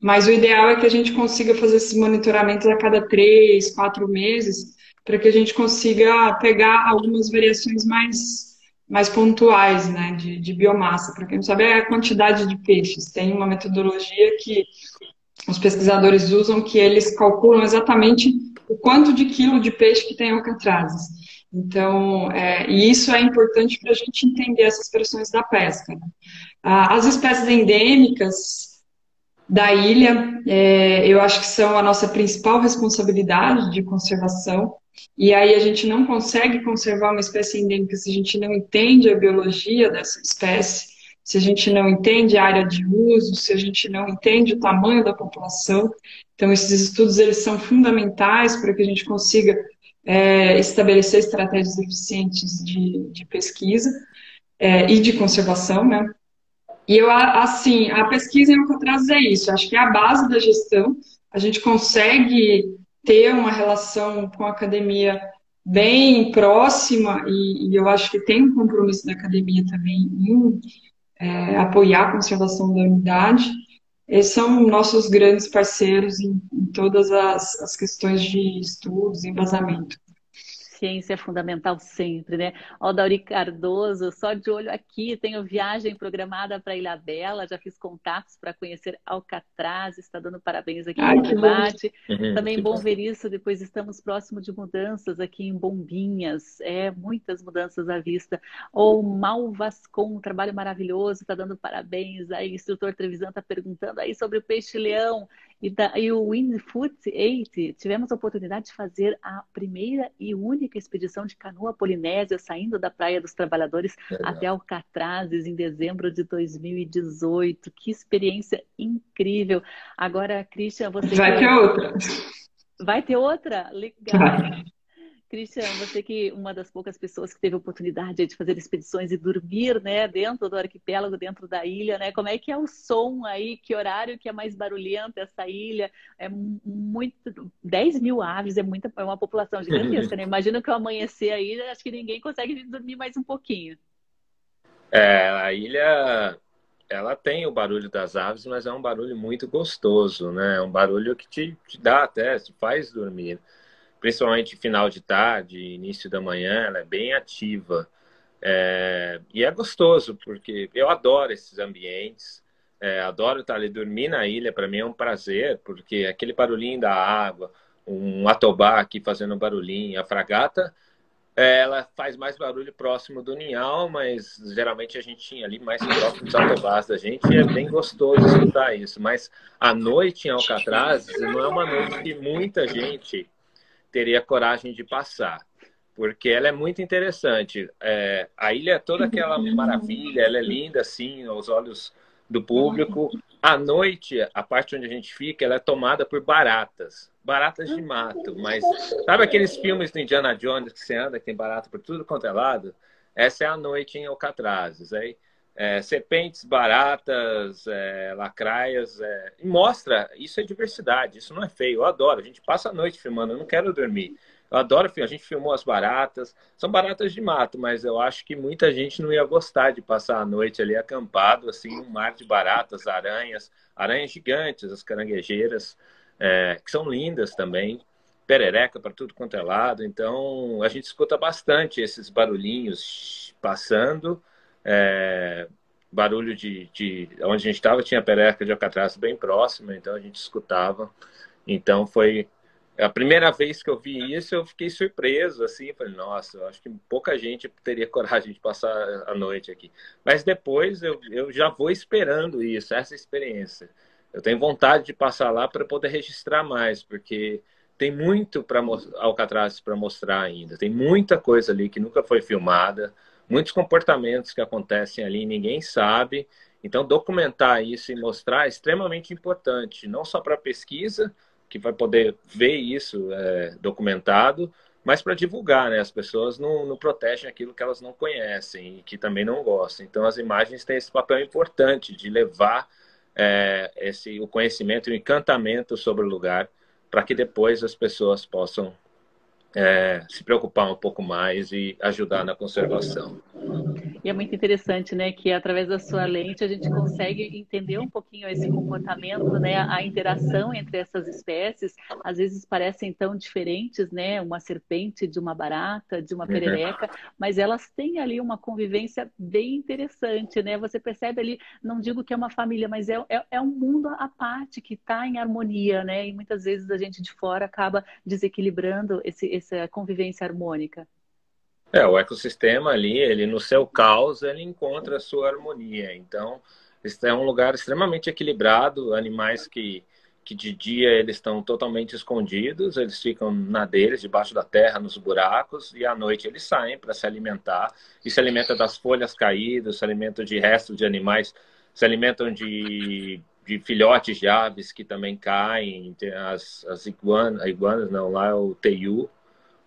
mas o ideal é que a gente consiga fazer esses monitoramentos a cada três, quatro meses, para que a gente consiga pegar algumas variações mais mais pontuais né, de, de biomassa. Para quem não sabe, é a quantidade de peixes. Tem uma metodologia que os pesquisadores usam que eles calculam exatamente o quanto de quilo de peixe que tem alcatrazes. Então, é, e isso é importante para a gente entender essas pressões da pesca. Né? As espécies endêmicas da ilha, é, eu acho que são a nossa principal responsabilidade de conservação. E aí a gente não consegue conservar uma espécie endêmica se a gente não entende a biologia dessa espécie, se a gente não entende a área de uso, se a gente não entende o tamanho da população. Então esses estudos eles são fundamentais para que a gente consiga é, estabelecer estratégias eficientes de, de pesquisa é, e de conservação, né? E eu, assim, a pesquisa em Alcatraz é isso. Acho que é a base da gestão. A gente consegue ter uma relação com a academia bem próxima e, e, eu acho que tem um compromisso da academia também em é, apoiar a conservação da unidade. Eles são nossos grandes parceiros em, em todas as, as questões de estudos, embasamento ciência é fundamental sempre, né? Ó, Dauri Cardoso, só de olho aqui, tenho viagem programada para Ilha Bela, já fiz contatos para conhecer Alcatraz, está dando parabéns aqui no debate. Uhum, Também bom, bom ver isso, depois estamos próximo de mudanças aqui em Bombinhas, é, muitas mudanças à vista. Ou Malvascon, um trabalho maravilhoso, está dando parabéns. Aí, o instrutor Trevisan está perguntando aí sobre o peixe-leão. E, da, e o Windfoot 8, tivemos a oportunidade de fazer a primeira e única expedição de canoa polinésia saindo da Praia dos Trabalhadores é. até Alcatrazes em dezembro de 2018. Que experiência incrível. Agora, Christian, você. Vai ter outra. Vai ter outra? Legal. Cristian, você que uma das poucas pessoas que teve a oportunidade de fazer expedições e dormir, né, dentro do arquipélago, dentro da ilha, né? Como é que é o som aí? Que horário que é mais barulhento essa ilha? É muito, 10 mil aves é muita, é uma população gigantesca, né? *laughs* Imagina que ao amanhecer aí, acho que ninguém consegue dormir mais um pouquinho. É, a ilha, ela tem o barulho das aves, mas é um barulho muito gostoso, né? É um barulho que te, te dá até, te faz dormir principalmente final de tarde, início da manhã, ela é bem ativa. É, e é gostoso, porque eu adoro esses ambientes, é, adoro estar ali, dormir na ilha, para mim é um prazer, porque aquele barulhinho da água, um atobá aqui fazendo barulhinho, a fragata, é, ela faz mais barulho próximo do ninhal, mas geralmente a gente tinha ali mais próximo dos atobás da gente e é bem gostoso escutar isso. Mas a noite em Alcatraz não é uma noite que muita gente teria coragem de passar, porque ela é muito interessante. É, a ilha é toda aquela maravilha, ela é linda assim aos olhos do público. À noite, a parte onde a gente fica, ela é tomada por baratas, baratas de mato. Mas sabe aqueles filmes do Indiana Jones que você anda, que tem barata por tudo quanto é lado? Essa é a noite em Alcatrazes. Aí, é, serpentes, baratas, é, lacraias, é, e mostra, isso é diversidade, isso não é feio, eu adoro, a gente passa a noite filmando, eu não quero dormir, eu adoro, a gente filmou as baratas, são baratas de mato, mas eu acho que muita gente não ia gostar de passar a noite ali acampado, assim, um mar de baratas, aranhas, aranhas gigantes, as caranguejeiras, é, que são lindas também, perereca para tudo quanto é lado, então a gente escuta bastante esses barulhinhos passando, é, barulho de, de onde a gente estava tinha perereca de alcatraz bem próxima, então a gente escutava. Então foi a primeira vez que eu vi isso, eu fiquei surpreso, assim, falei, nossa, acho que pouca gente teria coragem de passar a noite aqui. Mas depois eu, eu já vou esperando isso, essa experiência. Eu tenho vontade de passar lá para poder registrar mais, porque tem muito para Alcatraz para mostrar ainda. Tem muita coisa ali que nunca foi filmada, muitos comportamentos que acontecem ali, ninguém sabe. Então, documentar isso e mostrar é extremamente importante, não só para pesquisa, que vai poder ver isso é, documentado, mas para divulgar, né? As pessoas não, não protegem aquilo que elas não conhecem e que também não gostam. Então, as imagens têm esse papel importante de levar é, esse, o conhecimento e o encantamento sobre o lugar para que depois as pessoas possam é, se preocupar um pouco mais e ajudar na conservação. E é muito interessante, né, que através da sua lente a gente consegue entender um pouquinho esse comportamento, né, a interação entre essas espécies, às vezes parecem tão diferentes, né, uma serpente de uma barata, de uma uhum. perereca, mas elas têm ali uma convivência bem interessante, né, você percebe ali, não digo que é uma família, mas é, é, é um mundo à parte que está em harmonia, né, e muitas vezes a gente de fora acaba desequilibrando esse essa convivência harmônica? É, o ecossistema ali, ele no seu caos, ele encontra a sua harmonia. Então, é um lugar extremamente equilibrado, animais que, que de dia eles estão totalmente escondidos, eles ficam na deles, debaixo da terra, nos buracos, e à noite eles saem para se alimentar, e se alimentam das folhas caídas, se alimentam de restos de animais, se alimentam de de filhotes de aves que também caem, as, as iguanas, iguanas não, lá é o teiu,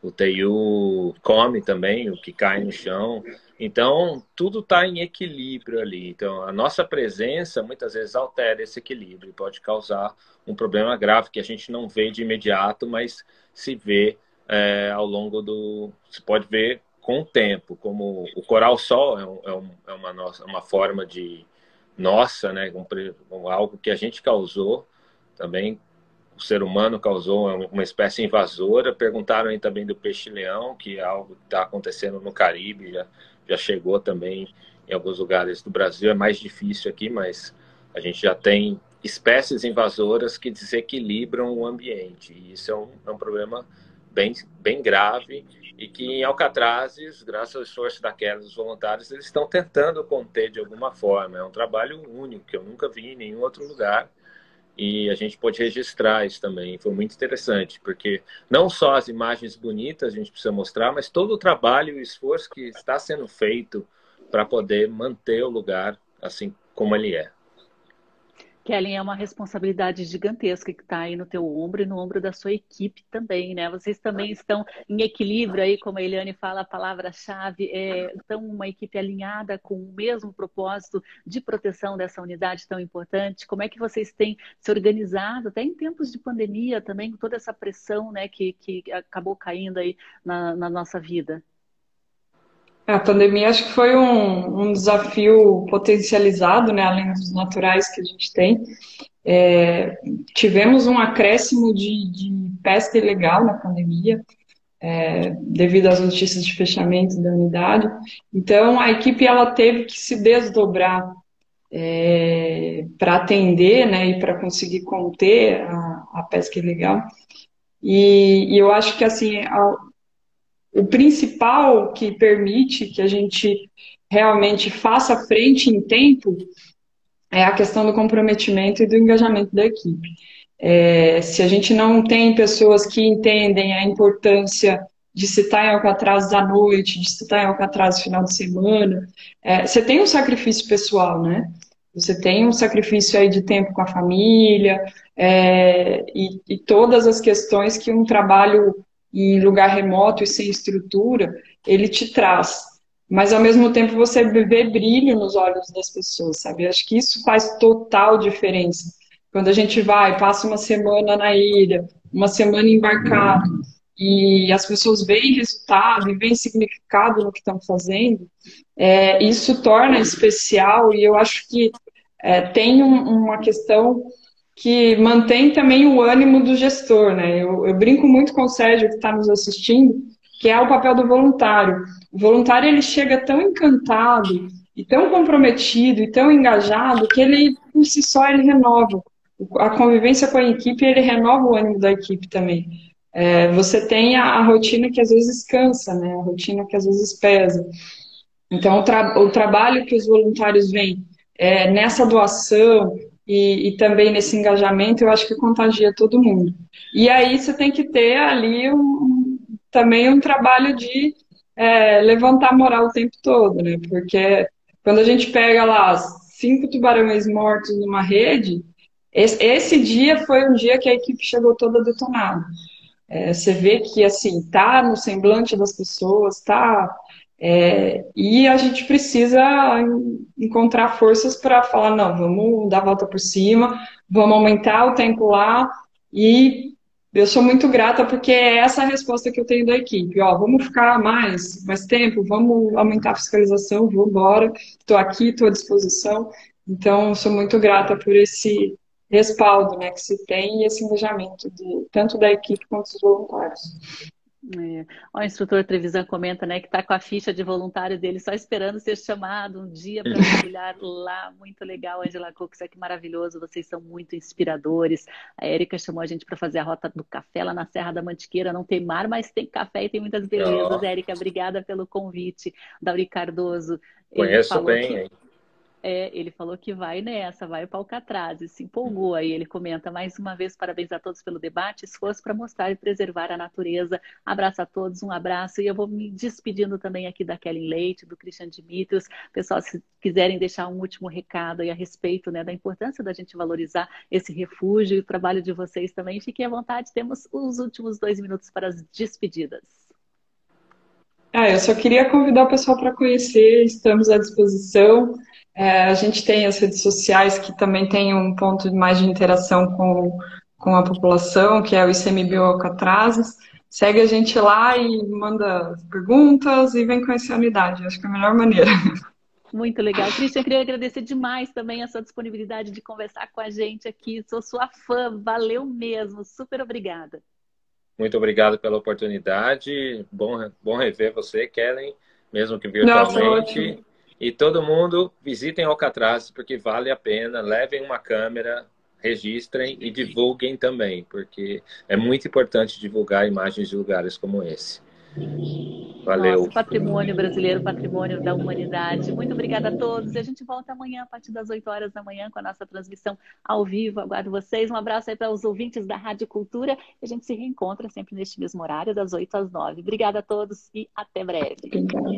o Teiu come também o que cai no chão. Então, tudo está em equilíbrio ali. Então, a nossa presença muitas vezes altera esse equilíbrio e pode causar um problema grave que a gente não vê de imediato, mas se vê é, ao longo do. Se pode ver com o tempo, como o coral-sol é, um, é, uma, nossa, uma forma de nossa, né, um, algo que a gente causou também o ser humano causou uma espécie invasora. Perguntaram aí também do peixe-leão, que é algo que está acontecendo no Caribe, já, já chegou também em alguns lugares do Brasil. É mais difícil aqui, mas a gente já tem espécies invasoras que desequilibram o ambiente. E isso é um, é um problema bem, bem grave e que em Alcatrazes, graças ao esforço daquelas dos voluntários, eles estão tentando conter de alguma forma. É um trabalho único que eu nunca vi em nenhum outro lugar e a gente pôde registrar isso também. Foi muito interessante, porque não só as imagens bonitas a gente precisa mostrar, mas todo o trabalho e o esforço que está sendo feito para poder manter o lugar assim como ele é. Kellen, é uma responsabilidade gigantesca que está aí no teu ombro e no ombro da sua equipe também, né? Vocês também estão em equilíbrio aí, como a Eliane fala a palavra-chave, é, estão uma equipe alinhada com o mesmo propósito de proteção dessa unidade tão importante. Como é que vocês têm se organizado, até em tempos de pandemia também, com toda essa pressão né, que, que acabou caindo aí na, na nossa vida? A pandemia acho que foi um, um desafio potencializado, né, além dos naturais que a gente tem. É, tivemos um acréscimo de, de, pesca ilegal na pandemia, é, devido às notícias de fechamento da unidade. Então, a equipe ela teve que se desdobrar é, para atender né, e para conseguir conter a, a pesca ilegal. E, e, eu acho que assim, o principal que permite que a gente realmente faça frente em tempo é a questão do comprometimento e do engajamento da equipe. É, se a gente não tem pessoas que entendem a importância de se estar em Alcatraz à noite, de se estar em Alcatraz no final de semana, é, você tem um sacrifício pessoal, né? Você tem um sacrifício aí de tempo com a família é, e, e todas as questões que um trabalho em lugar remoto e sem estrutura, ele te traz. Mas ao mesmo tempo você vê brilho nos olhos das pessoas, sabe? Acho que isso faz total diferença. Quando a gente vai, passa uma semana na ilha, uma semana embarcado, e as pessoas veem resultado e veem significado no que estão fazendo, é, isso torna especial e eu acho que é, tem um, uma questão que mantém também o ânimo do gestor, né? Eu, eu brinco muito com o Sérgio que está nos assistindo, que é o papel do voluntário. O voluntário ele chega tão encantado e tão comprometido e tão engajado que ele por si só ele renova a convivência com a equipe ele renova o ânimo da equipe também. é, você tem a, a, rotina que às vezes cansa, né? A rotina que às vezes pesa. Então, o, tra o trabalho que os voluntários vêm é, nessa doação e, e, também nesse engajamento, eu acho que contagia todo mundo. E aí você tem que ter ali um, também um trabalho de é, levantar moral o tempo todo, né? Porque quando a gente pega lá cinco tubarões mortos numa rede, esse, esse dia foi um dia que a equipe chegou toda detonada. É, você vê que assim tá no semblante das pessoas, tá é, e a gente precisa encontrar forças para falar não, vamos dar a volta por cima, vamos aumentar o tempo lá e eu sou muito grata porque é essa a resposta que eu tenho da equipe. Ó, vamos ficar mais, mais tempo, vamos aumentar a fiscalização, vamos embora, estou aqui, estou à disposição. Então, sou muito grata por esse respaldo né, que se tem e esse engajamento de, tanto da equipe quanto dos voluntários. É. O instrutor Trevisan comenta né, que está com a ficha de voluntário dele só esperando ser chamado um dia para mergulhar lá. Muito legal, Angela Cook, isso aqui maravilhoso. Vocês são muito inspiradores. A Érica chamou a gente para fazer a rota do café lá na Serra da Mantiqueira. Não tem mar, mas tem café e tem muitas belezas. Oh. Érica, obrigada pelo convite. Dauri Cardoso. Conheço bem, que... hein? É, ele falou que vai nessa, vai para Alcatraz, e se empolgou. Aí ele comenta mais uma vez: parabéns a todos pelo debate, esforço para mostrar e preservar a natureza. Abraço a todos, um abraço. E eu vou me despedindo também aqui da Kelly Leite, do Christian Dimitrios. Pessoal, se quiserem deixar um último recado aí a respeito né, da importância da gente valorizar esse refúgio e o trabalho de vocês também, fiquem à vontade. Temos os últimos dois minutos para as despedidas. Ah, eu só queria convidar o pessoal para conhecer, estamos à disposição. É, a gente tem as redes sociais que também tem um ponto mais de interação com, com a população, que é o ICMBio Alcatrazes. Segue a gente lá e manda perguntas e vem conhecer a unidade. Acho que é a melhor maneira. Muito legal. Cristian, queria agradecer demais também a sua disponibilidade de conversar com a gente aqui. Sou sua fã, valeu mesmo. Super obrigada. Muito obrigado pela oportunidade. Bom, bom rever você, Kellen, mesmo que virtualmente. Nossa, e todo mundo visitem Alcatraz, porque vale a pena. Levem uma câmera, registrem e divulguem também, porque é muito importante divulgar imagens de lugares como esse. Valeu. Nosso patrimônio brasileiro, patrimônio da humanidade. Muito obrigada a todos. E a gente volta amanhã, a partir das 8 horas da manhã, com a nossa transmissão ao vivo. Aguardo vocês. Um abraço aí para os ouvintes da Rádio Cultura. A gente se reencontra sempre neste mesmo horário, das 8 às 9. Obrigada a todos e até breve. Obrigada.